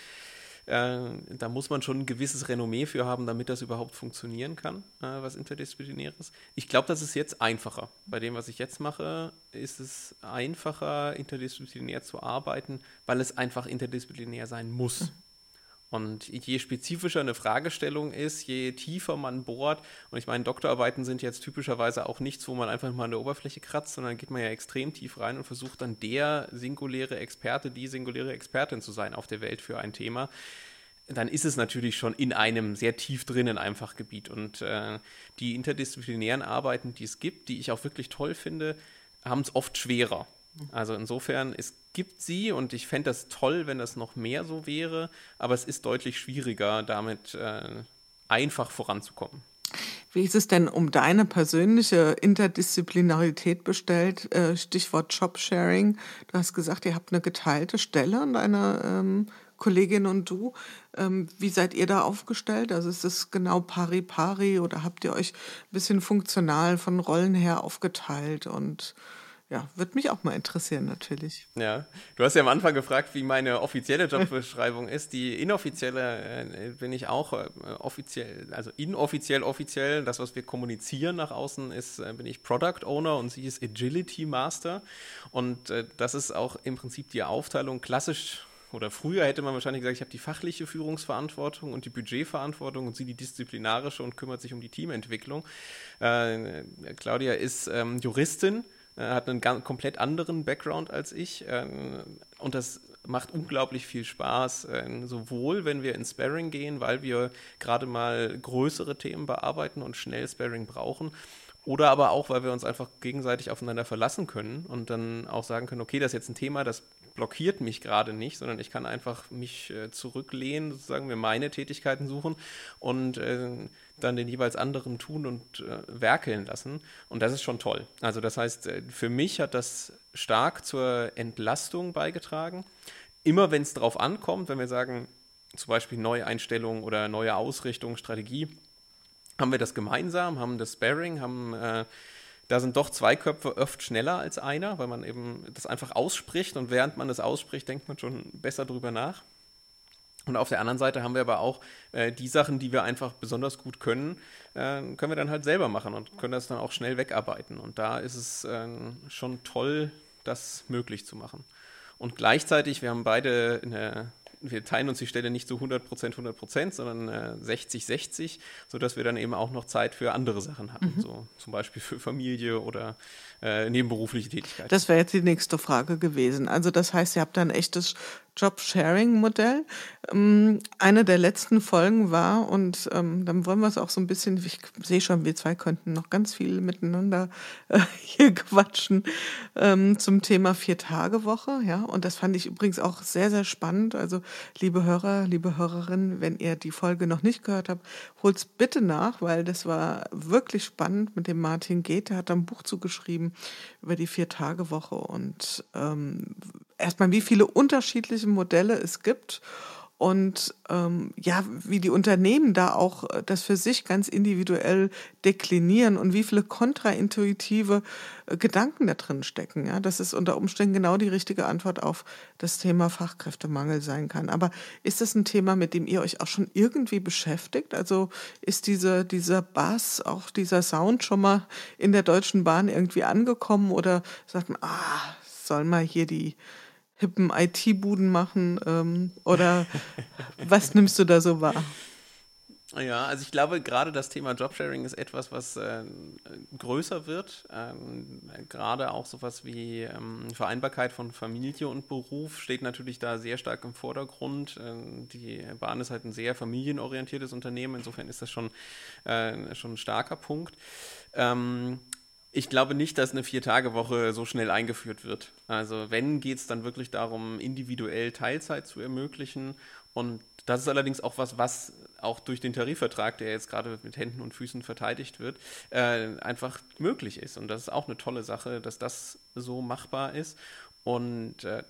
Äh, da muss man schon ein gewisses Renommee für haben, damit das überhaupt funktionieren kann, äh, was Interdisziplinäres. Ich glaube, das ist jetzt einfacher. Bei dem, was ich jetzt mache, ist es einfacher, interdisziplinär zu arbeiten, weil es einfach interdisziplinär sein muss. Und je spezifischer eine Fragestellung ist, je tiefer man bohrt, und ich meine, Doktorarbeiten sind jetzt typischerweise auch nichts, wo man einfach mal an der Oberfläche kratzt, sondern geht man ja extrem tief rein und versucht dann der singuläre Experte, die singuläre Expertin zu sein auf der Welt für ein Thema. Dann ist es natürlich schon in einem sehr tief drin in einem Fachgebiet. Und äh, die interdisziplinären Arbeiten, die es gibt, die ich auch wirklich toll finde, haben es oft schwerer. Also insofern, es gibt sie und ich fände das toll, wenn das noch mehr so wäre, aber es ist deutlich schwieriger, damit äh, einfach voranzukommen. Wie ist es denn um deine persönliche Interdisziplinarität bestellt? Äh, Stichwort Jobsharing. Du hast gesagt, ihr habt eine geteilte Stelle und deine ähm, Kollegin und du. Ähm, wie seid ihr da aufgestellt? Also ist es genau pari pari oder habt ihr euch ein bisschen funktional von Rollen her aufgeteilt und ja, würde mich auch mal interessieren, natürlich. Ja, du hast ja am Anfang gefragt, wie meine offizielle Jobbeschreibung ist. Die inoffizielle äh, bin ich auch äh, offiziell, also inoffiziell, offiziell. Das, was wir kommunizieren nach außen, ist, äh, bin ich Product Owner und sie ist Agility Master. Und äh, das ist auch im Prinzip die Aufteilung klassisch oder früher hätte man wahrscheinlich gesagt, ich habe die fachliche Führungsverantwortung und die Budgetverantwortung und sie die disziplinarische und kümmert sich um die Teamentwicklung. Äh, Claudia ist ähm, Juristin, hat einen ganz, komplett anderen Background als ich äh, und das macht unglaublich viel Spaß, äh, sowohl wenn wir ins Sparring gehen, weil wir gerade mal größere Themen bearbeiten und schnell Sparring brauchen, oder aber auch, weil wir uns einfach gegenseitig aufeinander verlassen können und dann auch sagen können, okay, das ist jetzt ein Thema, das blockiert mich gerade nicht, sondern ich kann einfach mich äh, zurücklehnen, sozusagen mir meine Tätigkeiten suchen und äh, dann den jeweils anderen tun und äh, werkeln lassen. Und das ist schon toll. Also das heißt, äh, für mich hat das stark zur Entlastung beigetragen. Immer wenn es darauf ankommt, wenn wir sagen, zum Beispiel Neueinstellung oder neue Ausrichtung, Strategie, haben wir das gemeinsam, haben das Sparring, haben äh, da sind doch zwei Köpfe oft schneller als einer, weil man eben das einfach ausspricht und während man das ausspricht, denkt man schon besser drüber nach. Und auf der anderen Seite haben wir aber auch äh, die Sachen, die wir einfach besonders gut können, äh, können wir dann halt selber machen und können das dann auch schnell wegarbeiten. Und da ist es äh, schon toll, das möglich zu machen. Und gleichzeitig, wir haben beide eine wir teilen uns die Stelle nicht zu 100 Prozent, 100 Prozent, sondern äh, 60, 60, sodass wir dann eben auch noch Zeit für andere Sachen haben, mhm. so zum Beispiel für Familie oder äh, nebenberufliche Tätigkeit. Das wäre jetzt die nächste Frage gewesen. Also das heißt, ihr habt da ein echtes Job-Sharing-Modell. Ähm, eine der letzten Folgen war, und ähm, dann wollen wir es auch so ein bisschen, ich sehe schon, wir zwei könnten noch ganz viel miteinander äh, hier quatschen, ähm, zum Thema Vier-Tage-Woche. Ja, und das fand ich übrigens auch sehr, sehr spannend. Also, liebe Hörer, liebe Hörerinnen, wenn ihr die Folge noch nicht gehört habt, holt's bitte nach, weil das war wirklich spannend mit dem Martin. Der hat ein Buch zugeschrieben über die Vier-Tage-Woche und ähm, erstmal, wie viele unterschiedliche Modelle es gibt und ähm, ja, wie die Unternehmen da auch äh, das für sich ganz individuell deklinieren und wie viele kontraintuitive äh, Gedanken da drin stecken. Ja, dass es unter Umständen genau die richtige Antwort auf das Thema Fachkräftemangel sein kann. Aber ist das ein Thema, mit dem ihr euch auch schon irgendwie beschäftigt? Also ist diese, dieser Bass, auch dieser Sound schon mal in der Deutschen Bahn irgendwie angekommen oder sagt man, ah, sollen mal hier die hippen IT-Buden machen? Ähm, oder was nimmst du da so wahr? Ja, also ich glaube, gerade das Thema Jobsharing ist etwas, was äh, größer wird. Ähm, gerade auch sowas wie ähm, Vereinbarkeit von Familie und Beruf steht natürlich da sehr stark im Vordergrund. Ähm, die Bahn ist halt ein sehr familienorientiertes Unternehmen, insofern ist das schon, äh, schon ein starker Punkt. Ich glaube nicht, dass eine Vier-Tage-Woche so schnell eingeführt wird. Also wenn, geht es dann wirklich darum, individuell Teilzeit zu ermöglichen. Und das ist allerdings auch was, was auch durch den Tarifvertrag, der jetzt gerade mit Händen und Füßen verteidigt wird, äh, einfach möglich ist. Und das ist auch eine tolle Sache, dass das so machbar ist. Und äh,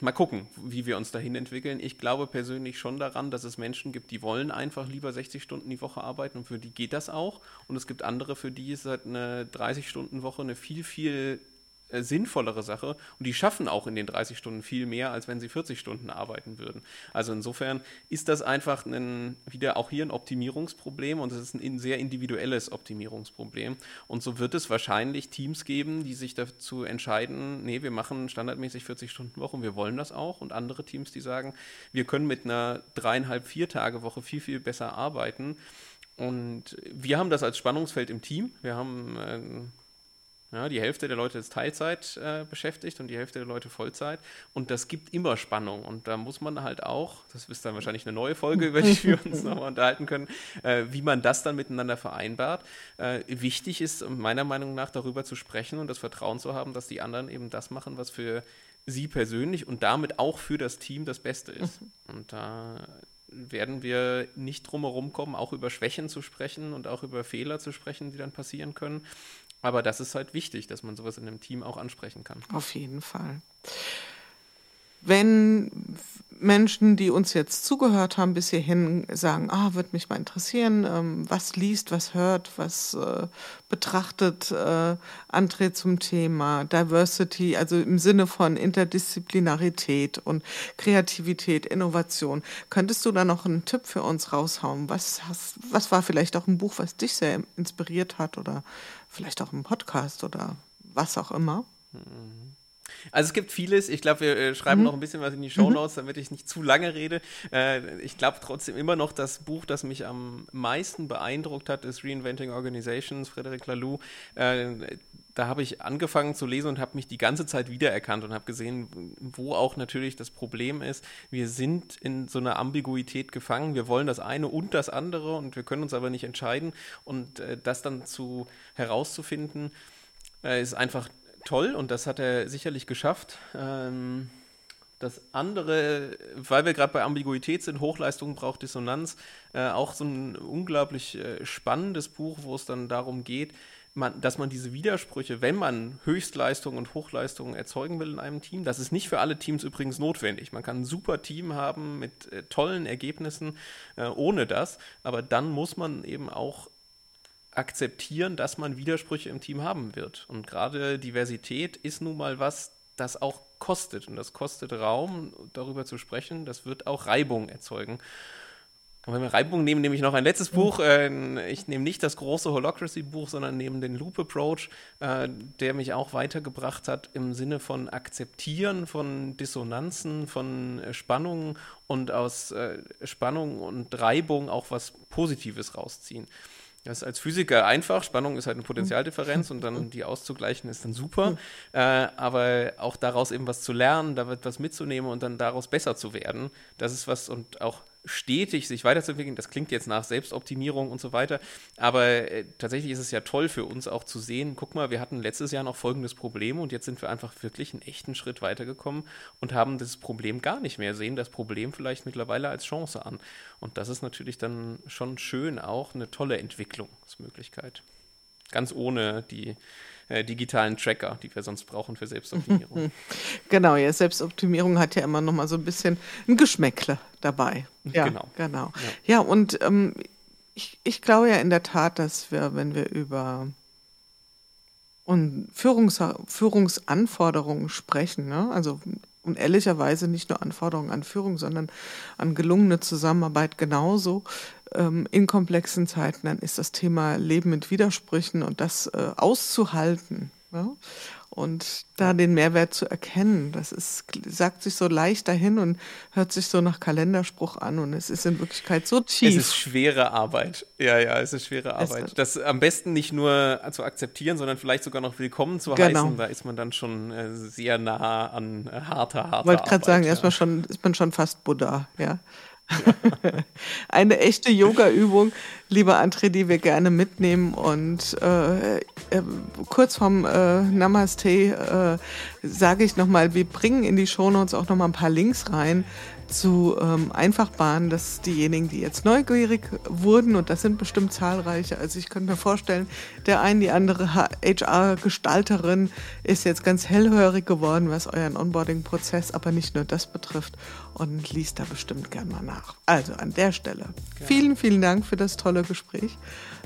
mal gucken, wie wir uns dahin entwickeln. Ich glaube persönlich schon daran, dass es Menschen gibt, die wollen einfach lieber 60 Stunden die Woche arbeiten und für die geht das auch. Und es gibt andere, für die ist halt eine 30-Stunden-Woche eine viel, viel äh, sinnvollere Sache und die schaffen auch in den 30 Stunden viel mehr, als wenn sie 40 Stunden arbeiten würden. Also insofern ist das einfach ein, wieder auch hier ein Optimierungsproblem und es ist ein sehr individuelles Optimierungsproblem. Und so wird es wahrscheinlich Teams geben, die sich dazu entscheiden, nee, wir machen standardmäßig 40 Stunden Woche und wir wollen das auch und andere Teams, die sagen, wir können mit einer dreieinhalb, vier Tage Woche viel, viel besser arbeiten. Und wir haben das als Spannungsfeld im Team. Wir haben äh, ja, die Hälfte der Leute ist Teilzeit äh, beschäftigt und die Hälfte der Leute Vollzeit. Und das gibt immer Spannung. Und da muss man halt auch, das ist dann wahrscheinlich eine neue Folge, über die wir uns nochmal unterhalten können, äh, wie man das dann miteinander vereinbart. Äh, wichtig ist meiner Meinung nach darüber zu sprechen und das Vertrauen zu haben, dass die anderen eben das machen, was für sie persönlich und damit auch für das Team das Beste ist. Mhm. Und da werden wir nicht drumherum kommen, auch über Schwächen zu sprechen und auch über Fehler zu sprechen, die dann passieren können. Aber das ist halt wichtig, dass man sowas in einem Team auch ansprechen kann. Auf jeden Fall. Wenn Menschen, die uns jetzt zugehört haben bis hierhin, sagen, ah, würde mich mal interessieren, ähm, was liest, was hört, was äh, betrachtet äh, André zum Thema Diversity, also im Sinne von Interdisziplinarität und Kreativität, Innovation. Könntest du da noch einen Tipp für uns raushauen? Was, hast, was war vielleicht auch ein Buch, was dich sehr inspiriert hat oder vielleicht auch ein Podcast oder was auch immer? Mhm. Also es gibt vieles. Ich glaube, wir äh, schreiben mhm. noch ein bisschen was in die Show Notes, damit ich nicht zu lange rede. Äh, ich glaube trotzdem immer noch, das Buch, das mich am meisten beeindruckt hat, ist Reinventing Organizations, Frederic Laloux. Äh, da habe ich angefangen zu lesen und habe mich die ganze Zeit wiedererkannt und habe gesehen, wo auch natürlich das Problem ist. Wir sind in so einer Ambiguität gefangen. Wir wollen das eine und das andere und wir können uns aber nicht entscheiden. Und äh, das dann zu herauszufinden, äh, ist einfach toll und das hat er sicherlich geschafft. Ähm, das andere, weil wir gerade bei Ambiguität sind, Hochleistung braucht Dissonanz, äh, auch so ein unglaublich äh, spannendes Buch, wo es dann darum geht, man, dass man diese Widersprüche, wenn man Höchstleistung und Hochleistung erzeugen will in einem Team, das ist nicht für alle Teams übrigens notwendig. Man kann ein super Team haben mit äh, tollen Ergebnissen äh, ohne das, aber dann muss man eben auch akzeptieren, dass man Widersprüche im Team haben wird. Und gerade Diversität ist nun mal was, das auch kostet. Und das kostet Raum, darüber zu sprechen. Das wird auch Reibung erzeugen. Und wenn wir Reibung nehmen, nehme ich noch ein letztes Buch. Äh, ich nehme nicht das große Holocracy-Buch, sondern nehme den Loop Approach, äh, der mich auch weitergebracht hat im Sinne von Akzeptieren von Dissonanzen, von äh, Spannungen und aus Spannung und Reibung auch was Positives rausziehen. Das ist als Physiker einfach. Spannung ist halt eine Potentialdifferenz und dann die auszugleichen ist dann super. Äh, aber auch daraus eben was zu lernen, da wird was mitzunehmen und dann daraus besser zu werden, das ist was und auch stetig sich weiterzuentwickeln. Das klingt jetzt nach Selbstoptimierung und so weiter, aber äh, tatsächlich ist es ja toll für uns auch zu sehen, guck mal, wir hatten letztes Jahr noch folgendes Problem und jetzt sind wir einfach wirklich einen echten Schritt weitergekommen und haben das Problem gar nicht mehr, sehen das Problem vielleicht mittlerweile als Chance an. Und das ist natürlich dann schon schön auch eine tolle Entwicklungsmöglichkeit. Ganz ohne die äh, digitalen Tracker, die wir sonst brauchen für Selbstoptimierung. genau, ja, Selbstoptimierung hat ja immer noch mal so ein bisschen ein Geschmäckle dabei. Ja, genau. genau. Ja. ja, und ähm, ich, ich glaube ja in der Tat, dass wir, wenn wir über und Führungs Führungsanforderungen sprechen, ne? also und ehrlicherweise nicht nur Anforderungen an Führung, sondern an gelungene Zusammenarbeit genauso, in komplexen Zeiten, dann ist das Thema Leben mit Widersprüchen und das äh, auszuhalten. Ja? Und da den Mehrwert zu erkennen, das ist, sagt sich so leicht dahin und hört sich so nach Kalenderspruch an und es ist in Wirklichkeit so tief. Es ist schwere Arbeit. Ja, ja, es ist schwere Arbeit. Es, das am besten nicht nur zu akzeptieren, sondern vielleicht sogar noch willkommen zu genau. heißen. Da ist man dann schon äh, sehr nah an äh, harter, harter Wollte gerade sagen, ja. erstmal schon, ist man schon fast Buddha, ja. Eine echte Yoga-Übung, lieber André, die wir gerne mitnehmen. Und äh, äh, kurz vorm äh, Namaste äh, sage ich nochmal, wir bringen in die Shownotes auch nochmal ein paar Links rein zu ähm, Einfachbahnen, dass diejenigen, die jetzt neugierig wurden, und das sind bestimmt zahlreiche, also ich könnte mir vorstellen, der ein, die andere HR-Gestalterin ist jetzt ganz hellhörig geworden, was euren Onboarding-Prozess, aber nicht nur das betrifft und liest da bestimmt gern mal nach. Also an der Stelle, ja. vielen, vielen Dank für das tolle Gespräch.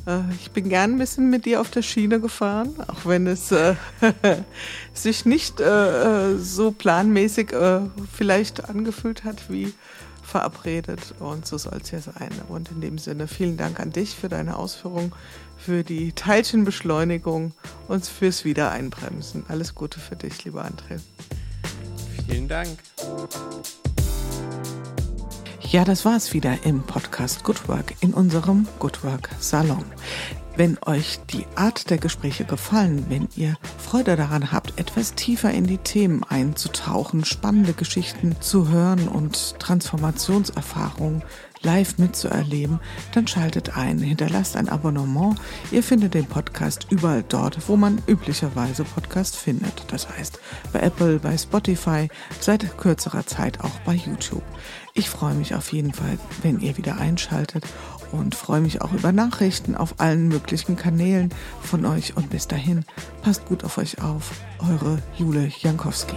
Äh, ich bin gern ein bisschen mit dir auf der Schiene gefahren, auch wenn es äh, sich nicht äh, so planmäßig äh, vielleicht angefühlt hat wie verabredet. Und so soll es ja sein. Und in dem Sinne vielen Dank an dich für deine Ausführungen, für die Teilchenbeschleunigung und fürs Wiedereinbremsen. Alles Gute für dich, lieber André. Vielen Dank. Ja, das war es wieder im Podcast Good Work in unserem Good Work Salon. Wenn euch die Art der Gespräche gefallen, wenn ihr Freude daran habt, etwas tiefer in die Themen einzutauchen, spannende Geschichten zu hören und Transformationserfahrungen live mitzuerleben, dann schaltet ein, hinterlasst ein Abonnement. Ihr findet den Podcast überall dort, wo man üblicherweise Podcast findet. Das heißt bei Apple, bei Spotify, seit kürzerer Zeit auch bei YouTube. Ich freue mich auf jeden Fall, wenn ihr wieder einschaltet und freue mich auch über Nachrichten auf allen möglichen Kanälen von euch. Und bis dahin, passt gut auf euch auf. Eure Jule Jankowski.